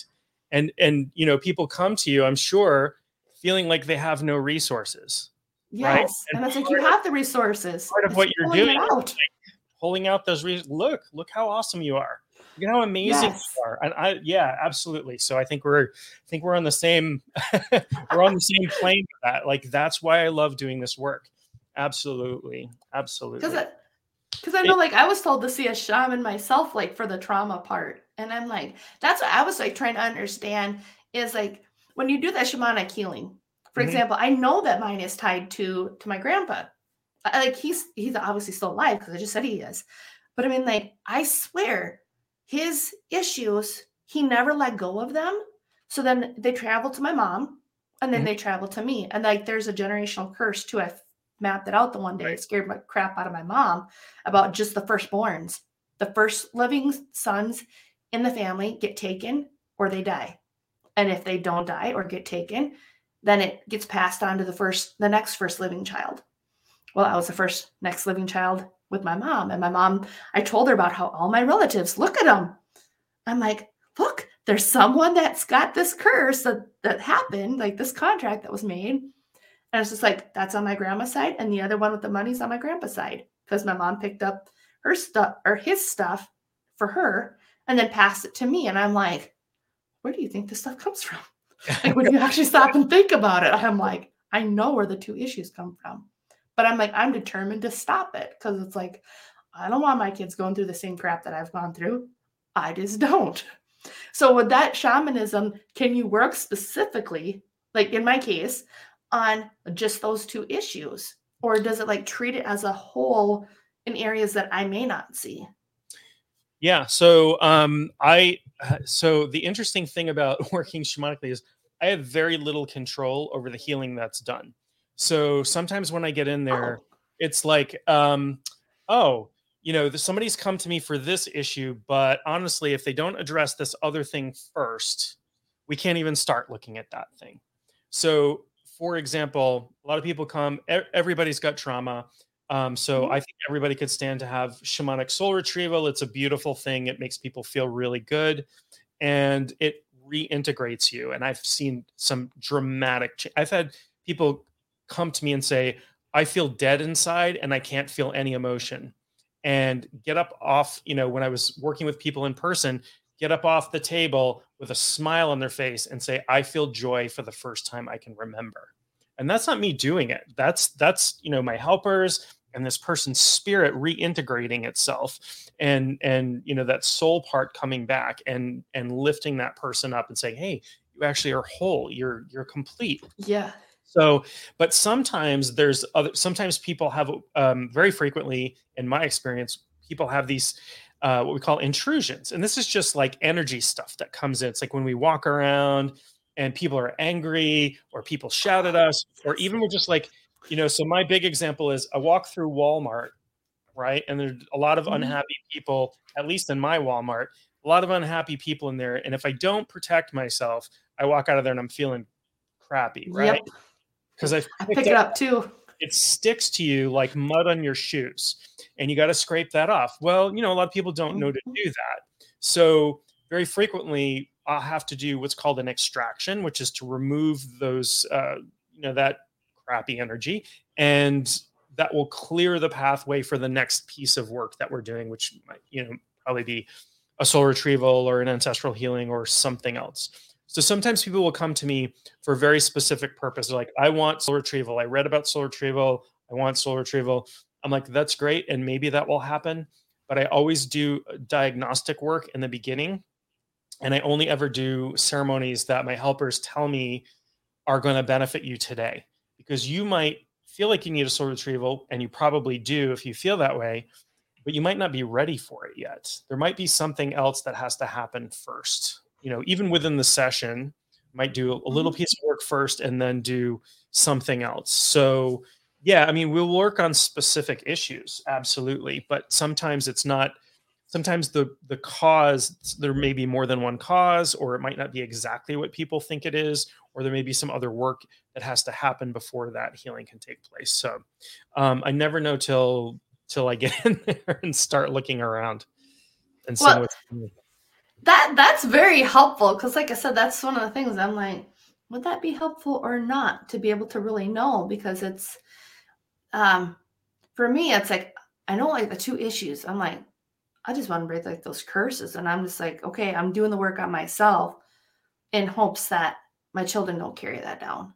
And, and, you know, people come to you, I'm sure, feeling like they have no resources Yes. Right? And, and it's like you have the resources. Part of it's what you're doing out. Like pulling out those reasons. Look, look how awesome you are. You know how amazing yes. you are. And I yeah, absolutely. So I think we're I think we're on the same we're on the same plane with that. Like that's why I love doing this work. Absolutely. Absolutely. Because because I know, like, I was told to see a shaman myself, like, for the trauma part. And I'm like, that's what I was like trying to understand is like when you do that shamanic healing, for mm-hmm. example, I know that mine is tied to to my grandpa. like he's he's obviously still alive because I just said he is. But I mean, like I swear, his issues he never let go of them. So then they travel to my mom, and then mm-hmm. they travel to me, and like there's a generational curse to a mapped it out the one day. Right. It scared my crap out of my mom about just the firstborns. The first living sons in the family get taken or they die. And if they don't die or get taken, then it gets passed on to the first the next first living child. Well, I was the first next living child with my mom. And my mom, I told her about how all my relatives, look at them. I'm like, look, there's someone that's got this curse that, that happened, like this contract that was made. And it's just like, that's on my grandma's side. And the other one with the money's on my grandpa's side. Because my mom picked up her stuff or his stuff for her and then passed it to me. And I'm like, where do you think this stuff comes from? Like when you actually stop and think about it, I'm like, I know where the two issues come from. But I'm like, I'm determined to stop it because it's like, I don't want my kids going through the same crap that I've gone through. I just don't. So with that shamanism, can you work specifically, like in my case, on just those two issues? Or does it like treat it as a whole in areas that I may not see? Yeah. So um, I so the interesting thing about working shamanically is I have very little control over the healing that's done. So sometimes when I get in there, Oh. it's like, um, oh, you know, somebody's come to me for this issue, but honestly, if they don't address this other thing first, we can't even start looking at that thing. So, for example, a lot of people come, everybody's got trauma. Um, so Mhm. I think everybody could stand to have shamanic soul retrieval. It's a beautiful thing. It makes people feel really good, and it reintegrates you. And I've seen some dramatic. Ch- I've had people come to me and say, "I feel dead inside, and I can't feel any emotion." And get up off. You know, when I was working with people in person, get up off the table with a smile on their face and say, "I feel joy for the first time I can remember." And that's not me doing it. That's that's you know my helpers and this person's spirit reintegrating itself and and you know that soul part coming back and and lifting that person up and saying hey you actually are whole you're you're complete Yeah. So but sometimes there's other sometimes people have um, very frequently in my experience people have these uh, what we call intrusions and this is just like energy stuff that comes in it's like when we walk around and people are angry or people shout at us or even we're just like you know so my big example is i walk through walmart right and there's a lot of Mhm. unhappy people at least in my walmart a lot of unhappy people in there and if i don't protect myself i walk out of there and i'm feeling crappy right Yep. Because i I pick it up too. it sticks to you like mud on your shoes and you got to scrape that off well you know a lot of people don't know to Mhm. do that so very frequently i'll have to do what's called an extraction which is to remove those uh, you know that crappy energy and that will clear the pathway for the next piece of work that we're doing which might you know probably be a soul retrieval or an ancestral healing or something else so sometimes people will come to me for a very specific purpose. They're like, I want soul retrieval. I read about soul retrieval. I want soul retrieval. I'm like, that's great. And maybe that will happen. But I always do diagnostic work in the beginning. And I only ever do ceremonies that my helpers tell me are going to benefit you today. Because you might feel like you need a soul retrieval, and you probably do if you feel that way, but you might not be ready for it yet. There might be something else that has to happen first. You know, even within the session, might do a little piece of work first and then do something else. So, yeah, I mean, we'll work on specific issues, absolutely, but sometimes it's not sometimes the the cause there may be more than one cause or it might not be exactly what people think it is or there may be some other work that has to happen before that healing can take place. So, um, I never know till till I get in there and start looking around and Well, what's That that's very helpful because, like I said, that's one of the things I'm like, would that be helpful or not to be able to really know? Because it's, um, for me, it's like I know like the two issues. I'm like, I just want to break like those curses, and I'm just like, okay, I'm doing the work on myself in hopes that my children don't carry that down.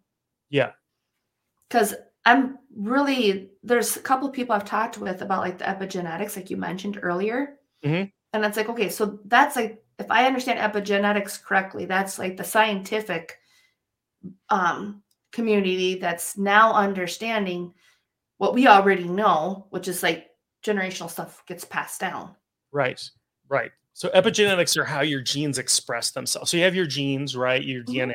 Yeah. Because I'm really there's a couple of people I've talked with about like the epigenetics, like you mentioned earlier. Mhm. And it's like, okay, so that's like if I understand epigenetics correctly, that's like the scientific um community that's now understanding what we already know, which is like generational stuff gets passed down. Right, right. So epigenetics are how your genes express themselves. So you have your genes, right? Your Mhm. DNA,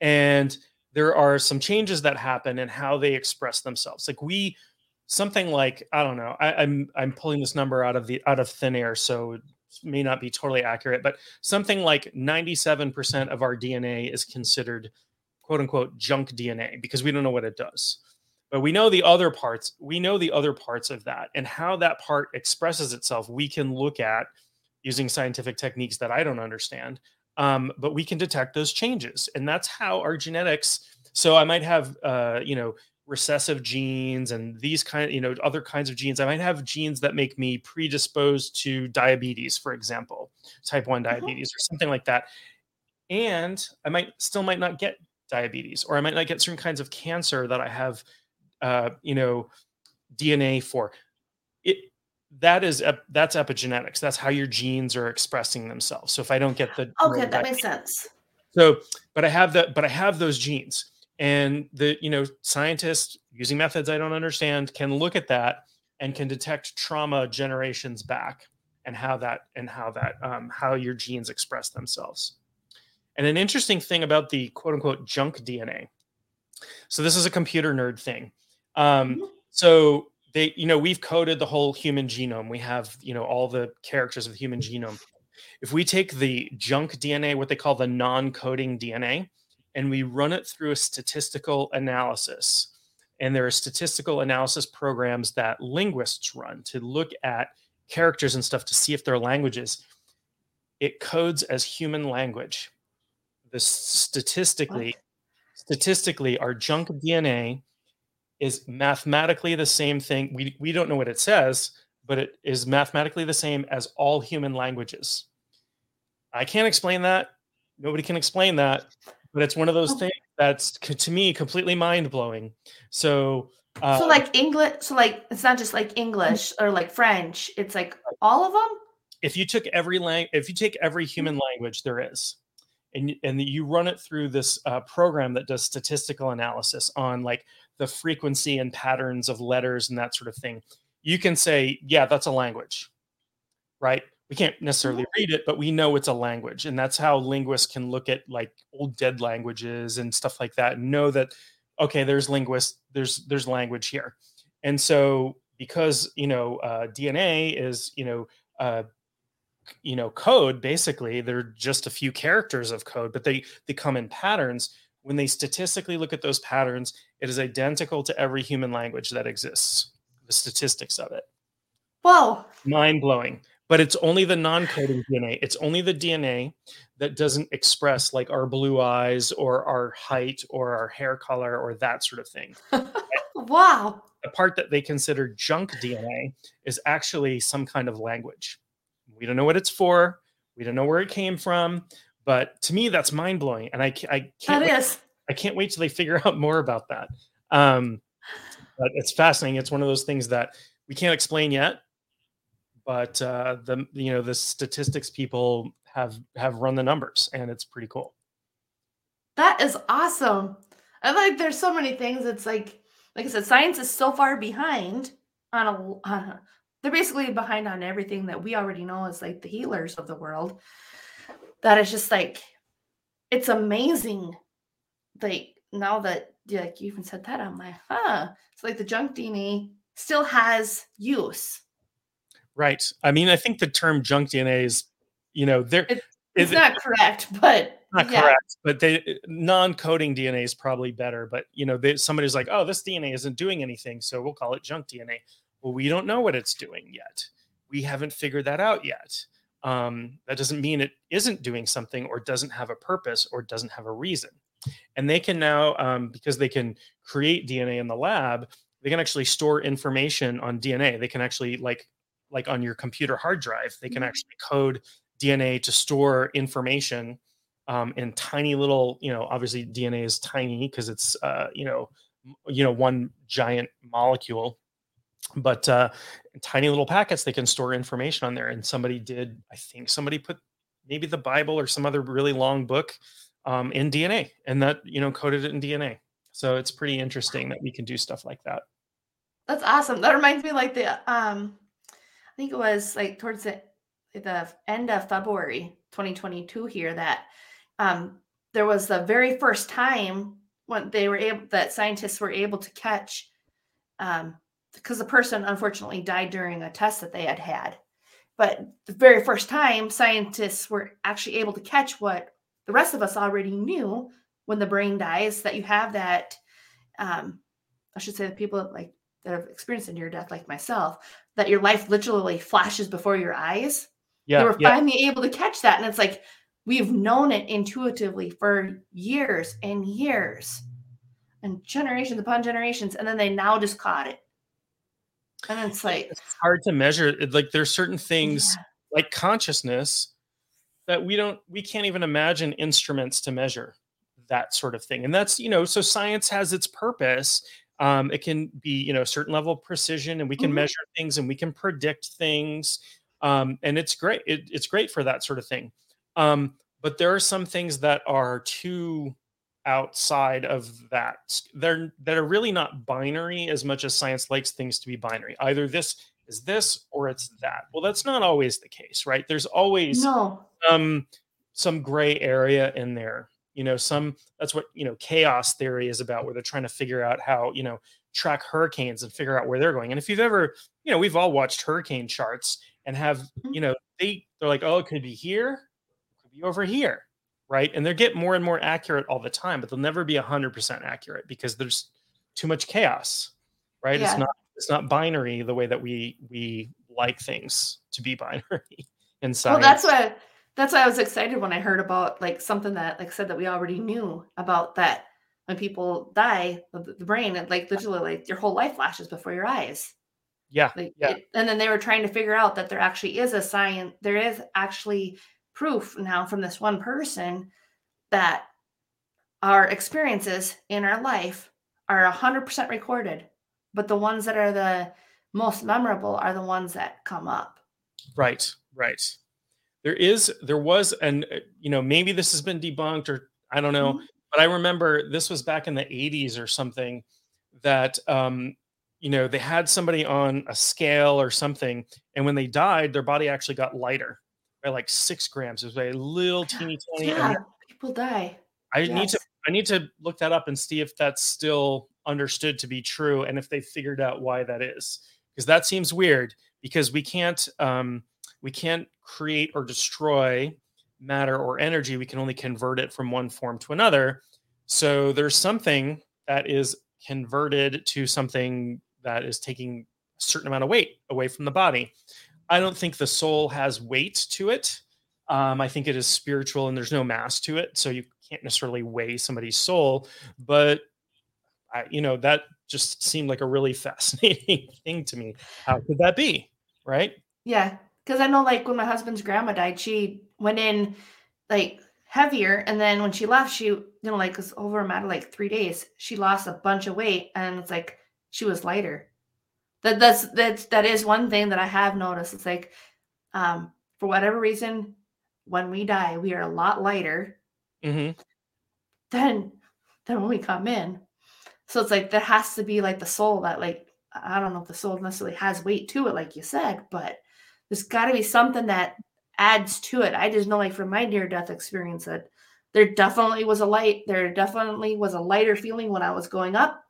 and there are some changes that happen in how they express themselves. Like we, something like I don't know. I, I'm I'm pulling this number out of the out of thin air, so may not be totally accurate, but something like 97% of our DNA is considered quote unquote junk DNA because we don't know what it does. But we know the other parts, we know the other parts of that and how that part expresses itself. We can look at using scientific techniques that I don't understand. Um, but we can detect those changes. And that's how our genetics. So I might have, uh, you know, recessive genes and these kind of you know other kinds of genes. I might have genes that make me predisposed to diabetes for example type 1 uh-huh. diabetes mm-hmm. or something like that. And i might still might not get diabetes or i might not get certain kinds of cancer that i have uh, you know dna for. It that is that's epigenetics. That's how your genes are expressing themselves. So if i don't get the okay that makes sense. So but i have that but i have those genes and the you know scientists using methods i don't understand can look at that and can detect trauma generations back and how that and how that um, how your genes express themselves. And an interesting thing about the quote unquote junk dna so this is a computer nerd thing um, mm-hmm. so they you know we've coded the whole human genome. We have you know all the characters of the human genome. If we take the junk dna what they call the non-coding dna and we run it through a statistical analysis. And there are statistical analysis programs that linguists run to look at characters and stuff to see if they're languages. It codes as human language. The statistically, statistically, our junk DNA is mathematically the same thing. We, we don't know what it says, but it is mathematically the same as all human languages. I can't explain that. Nobody can explain that but it's one of those things that's to me completely mind blowing. So, uh, so like English, so like it's not just like English or like French. It's like all of them. If you took every lang, if you take every human language there is, and and you run it through this uh, program that does statistical analysis on like the frequency and patterns of letters and that sort of thing, you can say, yeah, that's a language, right? We can't necessarily read it, but we know it's a language. And that's how linguists can look at like old dead languages and stuff like that and know that, okay, there's linguists, there's there's language here. And so because you know uh, DNA is you know uh, you know code basically they're just a few characters of code but they they come in patterns when they statistically look at those patterns it is identical to every human language that exists the statistics of it whoa mind blowing but it's only the non-coding DNA. It's only the DNA that doesn't express like our blue eyes or our height or our hair color or that sort of thing. wow. The part that they consider junk DNA is actually some kind of language. We don't know what it's for. We don't know where it came from. But to me, that's mind blowing, and I, I can't. That wait, is. I can't wait till they figure out more about that. Um, but it's fascinating. It's one of those things that we can't explain yet but uh, the you know the statistics people have have run the numbers, and it's pretty cool. That is awesome. I like there's so many things. It's like like I said, science is so far behind on a. Uh, they're basically behind on everything that we already know as like the healers of the world. That is just like it's amazing. Like now that like you even said that, I'm like, huh. It's like the junk DNA still has use Right. I mean, I think the term junk DNA is, you know, there. It, it's not it, correct, but not yeah. correct. But they non-coding DNA is probably better. But you know, they, somebody's like, oh, this DNA isn't doing anything, so we'll call it junk DNA. Well, we don't know what it's doing yet. We haven't figured that out yet. Um, that doesn't mean it isn't doing something or doesn't have a purpose or doesn't have a reason. And they can now, um, because they can create DNA in the lab, they can actually store information on DNA. They can actually like like on your computer hard drive, they can mm-hmm. actually code DNA to store information um, in tiny little, you know, obviously DNA is tiny because it's, uh, you know, you know, one giant molecule, but uh, tiny little packets, they can store information on there. And somebody did, I think somebody put maybe the Bible or some other really long book um, in DNA and that, you know, coded it in DNA. So it's pretty interesting that we can do stuff like that. That's awesome. That reminds me like the um think it was like towards the the end of February 2022 here that um, there was the very first time when they were able that scientists were able to catch um because the person unfortunately died during a test that they had had. But the very first time scientists were actually able to catch what the rest of us already knew when the brain dies that you have that um i should say the people like that have experienced a near death like myself that your life literally flashes before your eyes Yeah. they were yeah. finally able to catch that and it's like we've known it intuitively for years and years and generations upon generations and then they now just caught it and it's like It's hard to measure. Like there's certain things yeah, like consciousness that we don't we can't even imagine instruments to measure that sort of thing and that's you know so science has its purpose um, it can be you know a certain level of precision and we can Mhm. measure things and we can predict things um, and it's great it, it's great for that sort of thing. Um, but there are some things that are too outside of that. They're that are really not binary as much as science likes things to be binary. Either this is this or it's that. Well that's not always the case right? There's always no. some some gray area in there you know some that's what you know chaos theory is about where they're trying to figure out how you know track hurricanes and figure out where they're going. And if you've ever you know we've all watched hurricane charts and have mm-hmm. you know they they're like oh it could be here it could be over here right? And they get more and more accurate all the time but they'll never be 100% accurate because there's too much chaos right? Yeah. it's not it's not binary the way that we we like things to be binary in science well that's what that's why i was excited when i heard about like something that like said that we already knew about that when people die the, the brain and like literally like your whole life flashes before your eyes. Yeah like yeah. it, and then they were trying to figure out that there actually is a science there is actually proof now from this one person that our experiences in our life are 100% recorded but the ones that are the most memorable are the ones that come up. Right, right. There is, there was, and uh, you know, maybe this has been debunked or I don't know, Mhm. but I remember this was back in the 80s or something that, um, you know, they had somebody on a scale or something, and when they died, their body actually got lighter by like six grams. It was a little teeny tiny. yeah people die I need to I need to look that up and see if that's still understood to be true and if they figured out why that is because that seems weird because we can't um, we can't create or destroy matter or energy we can only convert it from one form to another so there's something that is converted to something that is taking a certain amount of weight away from the body i don't think the soul has weight to it um, I think it is spiritual and there's no mass to it. So you can't necessarily weigh somebody's soul. But, I, you know, that just seemed like a really fascinating thing to me. How could that be? Right. Yeah, because I know like when my husband's grandma died, she went in like heavier, and then when she left, she you know like was over a matter of like three days, she lost a bunch of weight, and it's like she was lighter. That that's that's that is one thing that I have noticed. It's like, um, for whatever reason, when we die, we are a lot lighter hmm than than when we come in. So it's like there has to be like the soul that like I don't know if the soul necessarily has weight to it, like you said, but there's got to be something that adds to it. I just know, like from my near death experience, that there definitely was a light. There definitely was a lighter feeling when I was going up,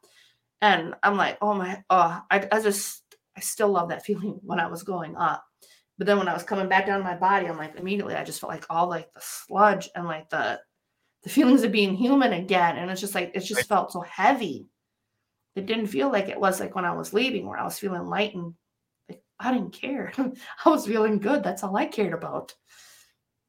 and I'm like, oh my, oh, I, I just I still love that feeling when I was going up. But then when I was coming back down to my body, I'm like immediately I just felt like all like the sludge and like the the feelings of being human again. And it's just like it just felt so heavy. It didn't feel like it was like when I was leaving where I was feeling light and like I didn't care. I was feeling good. That's all I cared about.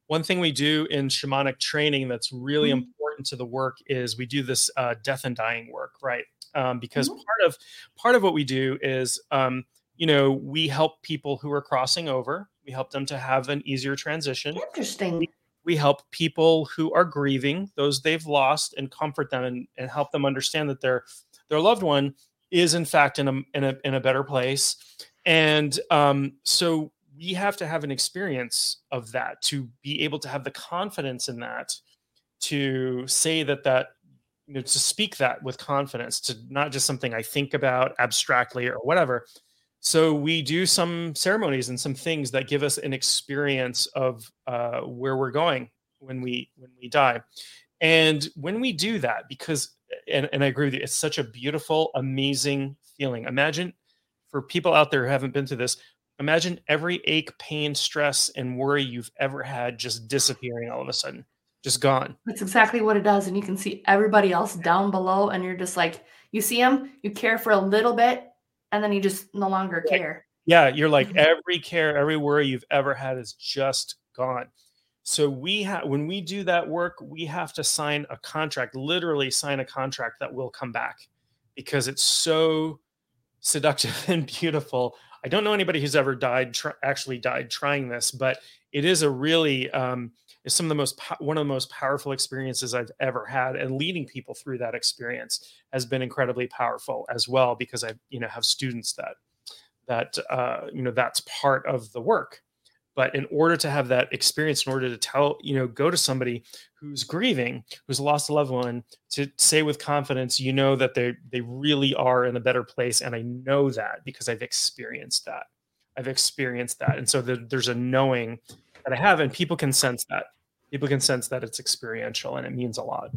One thing we do in shamanic training that's really Mhm. important to the work is we do this uh, death and dying work, right? Um, because Mhm. part of part of what we do is, um, you know, we help people who are crossing over. We help them to have an easier transition. Interesting. we help people who are grieving those they've lost and comfort them and, and help them understand that their their loved one is in fact in a in a, in a better place and um, so we have to have an experience of that to be able to have the confidence in that to say that that you know to speak that with confidence to not just something i think about abstractly or whatever so we do some ceremonies and some things that give us an experience of uh, where we're going when we when we die and when we do that because and, and I agree with you. It's such a beautiful, amazing feeling. Imagine for people out there who haven't been through this, imagine every ache, pain, stress, and worry you've ever had just disappearing all of a sudden, just gone. That's exactly what it does. And you can see everybody else down below, and you're just like, you see them, you care for a little bit, and then you just no longer care. Yeah, you're like mm-hmm. every care, every worry you've ever had is just gone. So we have when we do that work, we have to sign a contract, literally sign a contract that will come back because it's so seductive and beautiful. I don't know anybody who's ever died tr- actually died trying this, but it is a really um, is some of the most po- one of the most powerful experiences I've ever had, and leading people through that experience has been incredibly powerful as well because I you know have students that that uh, you know that's part of the work but in order to have that experience in order to tell you know go to somebody who's grieving who's lost a loved one to say with confidence you know that they they really are in a better place and i know that because i've experienced that. I've experienced that. And so the, there's a knowing that i have and people can sense that. People can sense that it's experiential and it means a lot.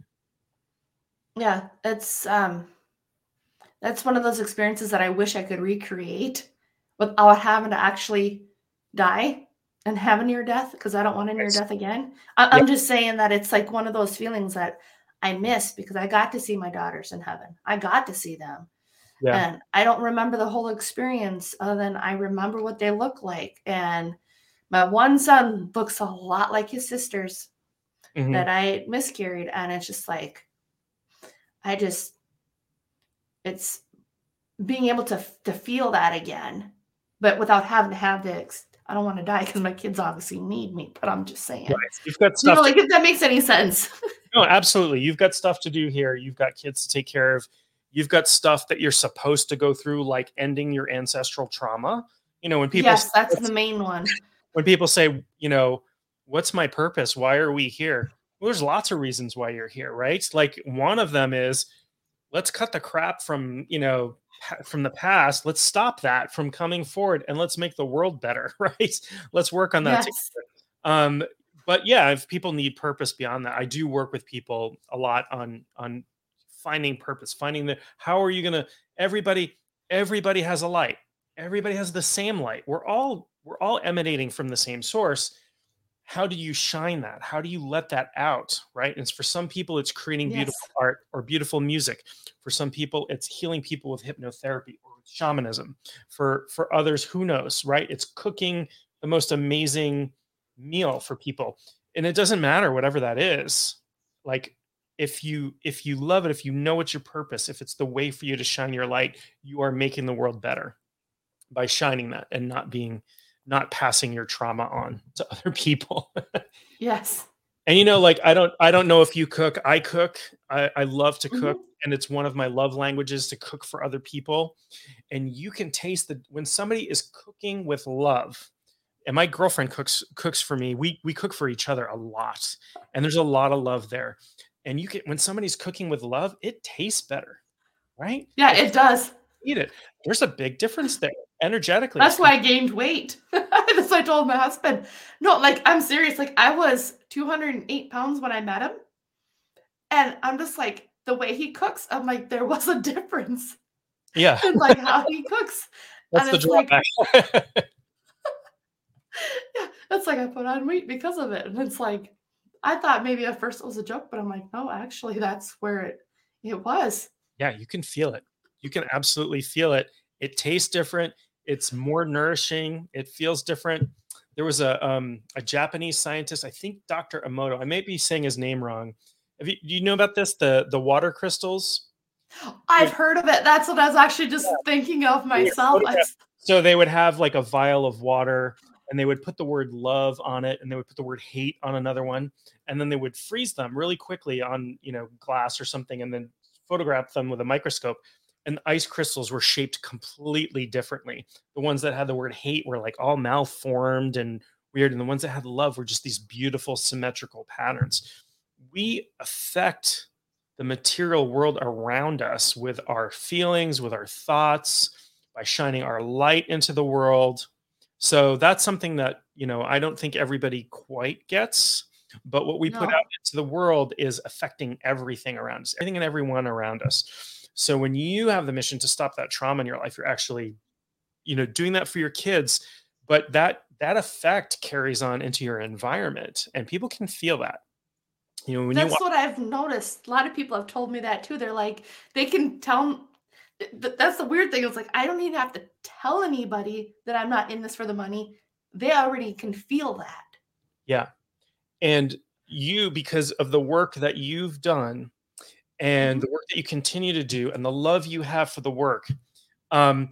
Yeah it's um that's one of those experiences that i wish i could recreate without having to actually die and have a near death because I don't want a near death again. I, am just saying that it's like one of those feelings that I miss because I got to see my daughters in heaven. I got to see them. Yeah. And I don't remember the whole experience other than I remember what they look like. And my one son looks a lot like his sisters mm-hmm. that I miscarried. And it's just like, I just, it's being able to, to feel that again, but without having to have the I don't want to die because my kids obviously need me, but I'm just saying. Right. You've got stuff. You know, like if that makes any sense. no, absolutely. You've got stuff to do here. You've got kids to take care of. You've got stuff that you're supposed to go through, like ending your ancestral trauma. You know, when people yes, that's the main one. When people say, you know, what's my purpose? Why are we here? Well, there's lots of reasons why you're here, right? Like one of them is let's cut the crap from you know from the past let's stop that from coming forward and let's make the world better right? Let's work on that yes. um but yeah if people need purpose beyond that i do work with people a lot on on finding purpose finding the how are you gonna everybody everybody has a light. Everybody has the same light. We're all we're all emanating from the same source how do you shine that? How do you let that out right? And for some people it's creating yes. beautiful art or beautiful music. For some people it's healing people with hypnotherapy or shamanism. For for others who knows right? It's cooking the most amazing meal for people. And it doesn't matter whatever that is. Like if you if you love it if you know it's your purpose if it's the way for you to shine your light you are making the world better by shining that and not being not passing your trauma on to other people. yes. And you know, like I don't I don't know if you cook. I cook. I, I love to cook, mm-hmm. and it's one of my love languages to cook for other people. And you can taste the when somebody is cooking with love. And my girlfriend cooks cooks for me. We we cook for each other a lot. And there's a lot of love there. And you can when somebody's cooking with love, it tastes better. Right? Yeah, it does. Eat it. There's a big difference there energetically. That's why I gained weight. That's I told my husband. No, like I'm serious. Like I was 208 pounds when I met him. And I'm just like, the way he cooks, I'm like, there was a difference. Yeah. in like how he cooks. That's and the drawback. Like, yeah, it's like I put on weight because of it. And it's like, I thought maybe at first it was a joke, but I'm like, no, actually, that's where it it was. Yeah, you can feel it. You can absolutely feel it. It tastes different it's more nourishing. It feels different. There was a um, a Japanese scientist, I think Dr. Emoto. I may be saying his name wrong. Have you, do you know about this? The the water crystals. I've heard of it. That's what I was actually just yeah. thinking of myself. So they would have like a vial of water and they would put the word love on it and they would put the word hate on another one and then they would freeze them really quickly on, you know, glass or something and then photograph them with a microscope and ice crystals were shaped completely differently. The ones that had the word hate were like all malformed and weird, and the ones that had love were just these beautiful symmetrical patterns. We affect the material world around us with our feelings, with our thoughts, by shining our light into the world. So that's something that, you know, I don't think everybody quite gets. but what we put out into the world is affecting everything around us, everything and everyone around us. So when you have the mission to stop that trauma in your life, you're actually, you know, doing that for your kids, but that that effect carries on into your environment, and people can feel that. You know, when you That's wa- what I've noticed. A lot of people have told me that too. They're like, they can tell. th- th- That's the weird thing. It's like I don't even have to tell anybody that I'm not in this for the money. They already can feel that. Yeah. And you, because of the work that you've done and Mhm. the work that you continue to do and the love you have for the work, um,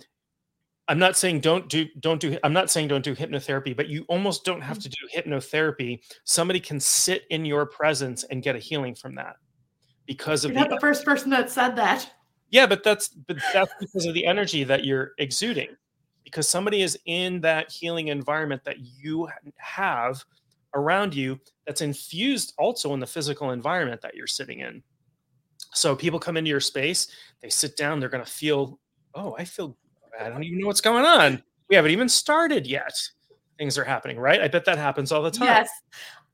I'm not saying don't do don't do I'm not saying don't do hypnotherapy, but you almost don't have Mm. to do hypnotherapy. Somebody can sit in your presence and get a healing from that because of You're not the the first person that said that. yeah, but that's but that's because of the energy that you're exuding. Because somebody is in that healing environment that you have around you that's infused also in the physical environment that you're sitting in. So people come into your space, they sit down, they're going to feel, "Oh, I feel I don't even know what's going on. We haven't even started yet." Things are happening, right? I bet that happens all the time. Yes,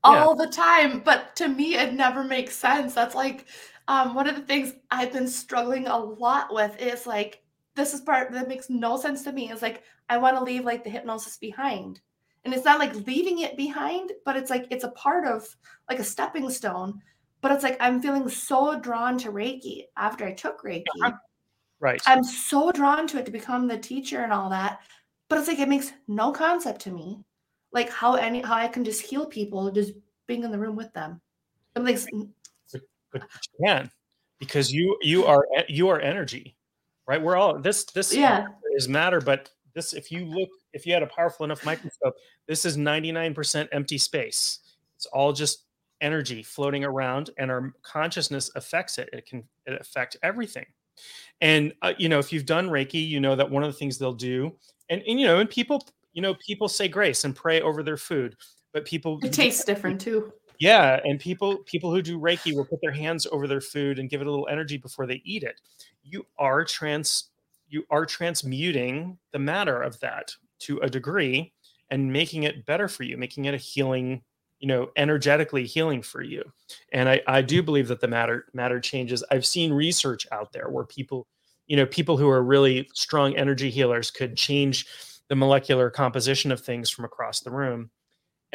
Yeah. all the time. But to me, it never makes sense. That's like um, one of the things I've been struggling a lot with is like, this is part that makes no sense to me. Is like, I want to leave like the hypnosis behind. And it's not like leaving it behind, but it's like it's a part of like a stepping stone. But it's like I'm feeling so drawn to Reiki after I took Reiki. Uh-huh. Right. I'm so drawn to it to become the teacher and all that. But it's like it makes no concept to me. Like how any how I can just heal people just being in the room with them. It makes but you can because you you are you are energy right we're all this this yeah. is matter but this if you look if you had a powerful enough microscope this is 99% empty space it's all just energy floating around and our consciousness affects it it can it affect everything and uh, you know if you've done reiki you know that one of the things they'll do and, and you know and people you know people say grace and pray over their food but people It tastes different too. yeah, and people people who do Reiki will put their hands over their food and give it a little energy before they eat it. You are trans you are transmuting the matter of that to a degree and making it better for you, making it a healing, you know, energetically healing for you. And I I do believe that the matter matter changes. I've seen research out there where people, you know, people who are really strong energy healers could change the molecular composition of things from across the room.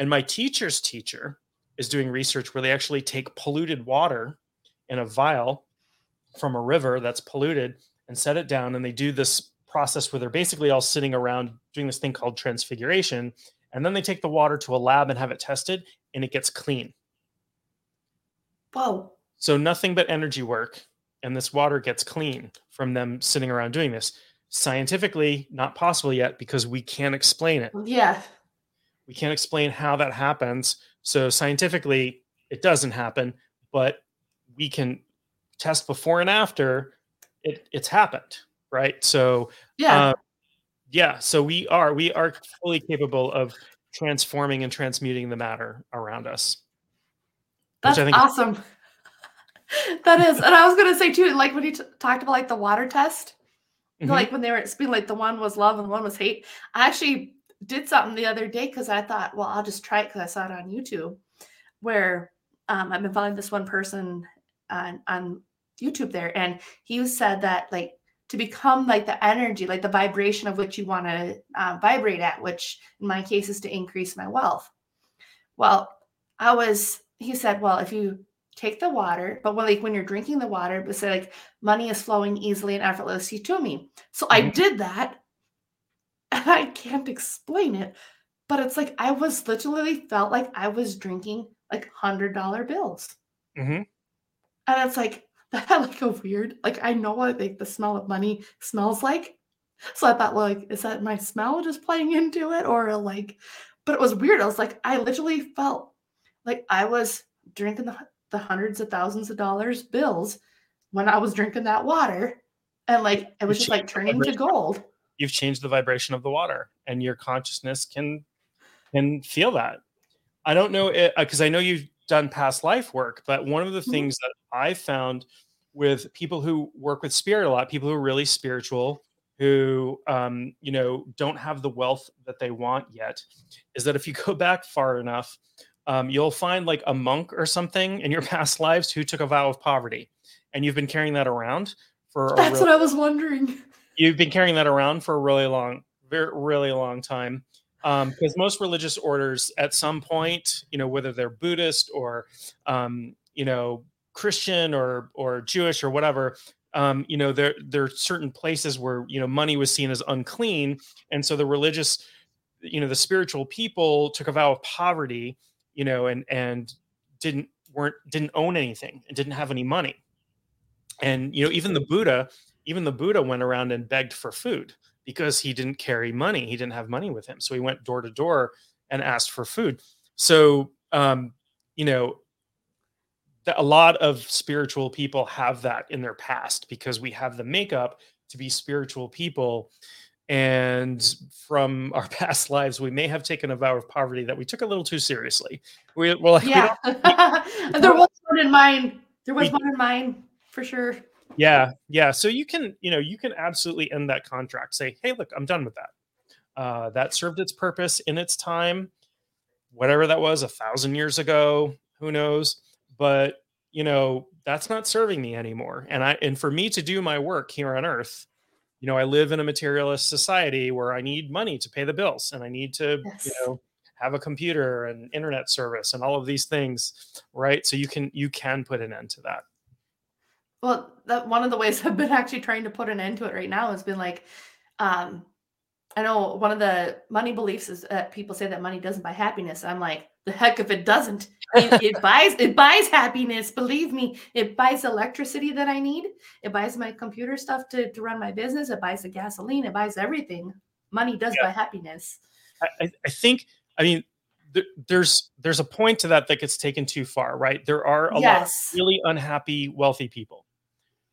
And my teacher's teacher is doing research where they actually take polluted water in a vial from a river that's polluted and set it down and they do this process where they're basically all sitting around doing this thing called transfiguration and then they take the water to a lab and have it tested and it gets clean Whoa. so nothing but energy work and this water gets clean from them sitting around doing this scientifically not possible yet because we can't explain it Yeah. we can't explain how that happens so scientifically it doesn't happen but we can test before and after it, it's happened right so Yeah. uh, yeah so we are we are fully capable of transforming and transmuting the matter around us That's I think- awesome. that is. And I was gonna say too, like when you t- talked about like the water test, Mhm. like when they were speaking, like the one was love and one was hate. I actually did something the other day because I thought, well, I'll just try it because I saw it on YouTube, where um, I've been following this one person on on YouTube there, and he said that like to become like the energy, like the vibration of which you want to uh, vibrate at, which in my case is to increase my wealth. Well, I was. He said, well, if you take the water, but when like when you're drinking the water, but say like money is flowing easily and effortlessly to me. So I Mhm. did that, and I can't explain it, but it's like I was literally felt like I was drinking like hundred dollar bills, Mhm. and it's like that had like a weird like I know what like the smell of money smells like, so I thought like is that my smell just playing into it or like, but it was weird. I was like I literally felt like I was drinking the the hundreds of thousands of dollars bills when I was drinking that water, and like it was just like turning to gold. you've changed the vibration of the water and your consciousness can can feel that i don't know eh, it because i know you've done past life work but one of the Mhm. things that i found with people who work with spirit a lot people who are really spiritual who um, you know don't have the wealth that they want yet is that if you go back far enough um, you'll find like a monk or something in your past lives who took a vow of poverty, and you've been carrying that around for. That's really, what I was wondering. You've been carrying that around for a really long, very really long time, because um, most religious orders, at some point, you know, whether they're Buddhist or, um, you know, Christian or or Jewish or whatever, um, you know, there there are certain places where you know money was seen as unclean, and so the religious, you know, the spiritual people took a vow of poverty, you know, and and didn't weren't didn't own anything and didn't have any money, and you know, even the Buddha, even the Buddha went around and begged for food because he didn't carry money, he didn't have money with him, so he went door to door and asked for food. So, um, you know, that a lot of spiritual people have that in their past because we have the makeup to be spiritual people. And from our past lives we may have taken a vow of poverty that we took a little too seriously. We well yeah. we there was one in mine. There was we, one in mine for sure yeah yeah. So you can you know you can absolutely end that contract say hey look i'm done with that. Uh, that served its purpose in its time whatever that was a thousand years ago who knows? But you know that's not serving me anymore. And i and for me to do my work here on earth you know i live in a materialist society where i need money to pay the bills and i need to yes. you know have a computer and internet service and all of these things right? So you can you can put an end to that well that one of the ways i've been actually trying to put an end to it right now has been like um i know one of the money beliefs is that people say that money doesn't buy happiness. I'm like the heck if it doesn't. It, it, buys it buys happiness. Believe me it buys electricity that i need. It buys my computer stuff to, to run my business. It buys the gasoline. It buys everything. Money does yeah. buy happiness. I, I think i mean there's there's a point to that that gets taken too far right? There are a yes. lot of really unhappy wealthy people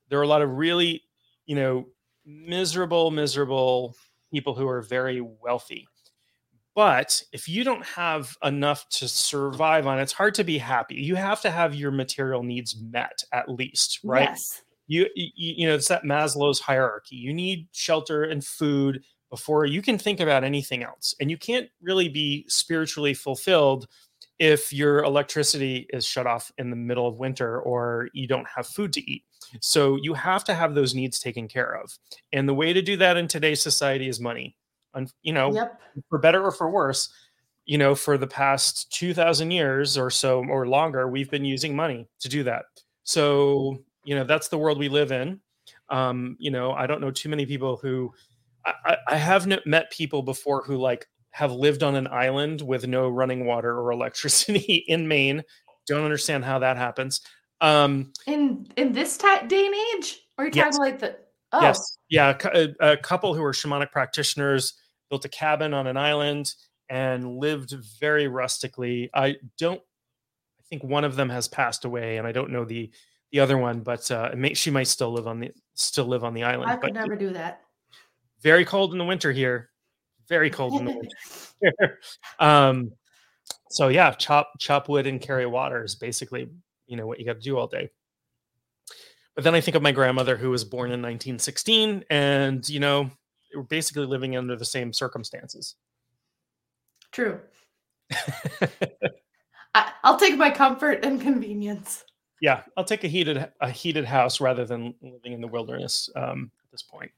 there are a lot of really you know miserable miserable people who are very wealthy but if you don't have enough to survive on, it's hard to be happy. You have to have your material needs met at least, right? Yes. You, you, you know, it's that Maslow's hierarchy. You need shelter and food before you can think about anything else. And you can't really be spiritually fulfilled if your electricity is shut off in the middle of winter or you don't have food to eat. So you have to have those needs taken care of. And the way to do that in today's society is money And you know, yep. for better or for worse, you know, for the past 2000 years or so or longer, we've been using money to do that. So, you know, that's the world we live in. Um, you know, I don't know too many people who I, I have met people before who like have lived on an island with no running water or electricity in Maine. Don't understand how that happens. Um, in in this t- day and age, or you yes. talking like the oh. yes, yeah, a, a couple who are shamanic practitioners built a cabin on an island and lived very rustically. I don't. I think one of them has passed away, and I don't know the the other one, but uh, may, she might still live on the still live on the island. I could but never do that. Very cold in the winter here. Very cold in the winter. um, so yeah, chop chop wood and carry water is basically you know what you got to do all day. But then I think of my grandmother who was born in 1916, and you know we're basically living under the same circumstances. True. I, will take my comfort and convenience. Yeah, I'll take a heated a heated house rather than living in the wilderness um, at this point.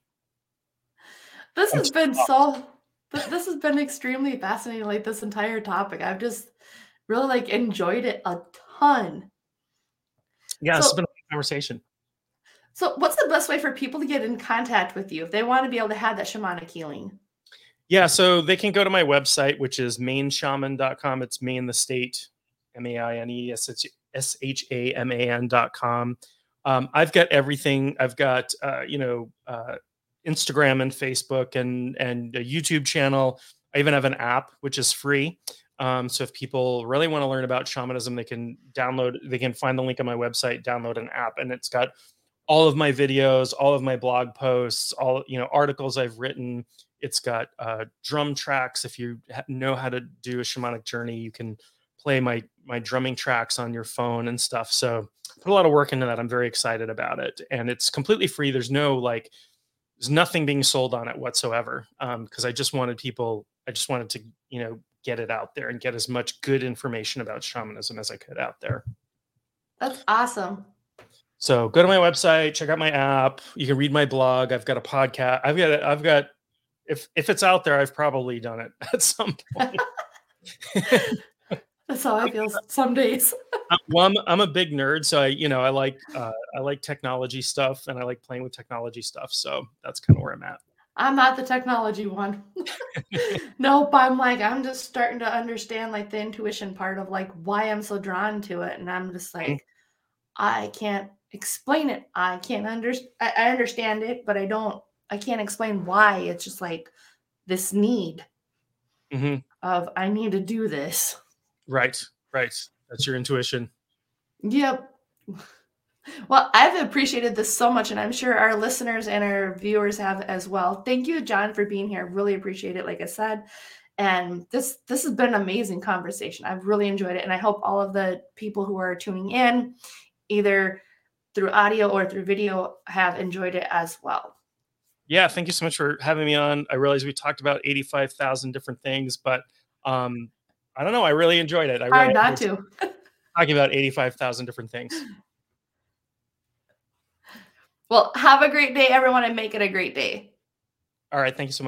This has been so. This has been extremely fascinating. Like this entire topic, I've just really like enjoyed it a ton. Yeah, so, it's been a conversation. So, what's the best way for people to get in contact with you if they want to be able to have that shamanic healing? Yeah, so they can go to my website, which is maineshaman.com. It's Maine the state, M A I N E S H A M A N.com. Um, I've got everything. I've got, uh, you know, uh, Instagram and Facebook and and a YouTube channel. I even have an app which is free. Um, so if people really want to learn about shamanism, they can download. They can find the link on my website, download an app, and it's got all of my videos, all of my blog posts, all you know articles I've written. It's got uh, drum tracks. If you know how to do a shamanic journey, you can play my my drumming tracks on your phone and stuff. So put a lot of work into that. I'm very excited about it, and it's completely free. There's no like, there's nothing being sold on it whatsoever. Because um, I just wanted people, I just wanted to you know get it out there and get as much good information about shamanism as I could out there. That's awesome. So go to my website, check out my app. You can read my blog. I've got a podcast. I've got it, I've got if if it's out there, I've probably done it at some point. That's how I feel some days. well, I'm, I'm a big nerd, so I you know I like uh, I like technology stuff and I like playing with technology stuff. So that's kind of where I'm at. I'm not the technology one. nope, I'm like I'm just starting to understand like the intuition part of like why I'm so drawn to it, and I'm just like I can't explain it. I can't understand. I understand it, but I don't. I can't explain why. It's just like this need mm-hmm. of I need to do this. Right, right. That's your intuition. Yep. Well, I've appreciated this so much, and I'm sure our listeners and our viewers have as well. Thank you, John, for being here. Really appreciate it. Like I said, and this this has been an amazing conversation. I've really enjoyed it, and I hope all of the people who are tuning in, either through audio or through video, have enjoyed it as well. Yeah, thank you so much for having me on. I realize we talked about eighty-five thousand different things, but um, I don't know. I really enjoyed it. I Hard really not to. talking about eighty-five thousand different things. Well, have a great day, everyone, and make it a great day. All right. Thank you so much.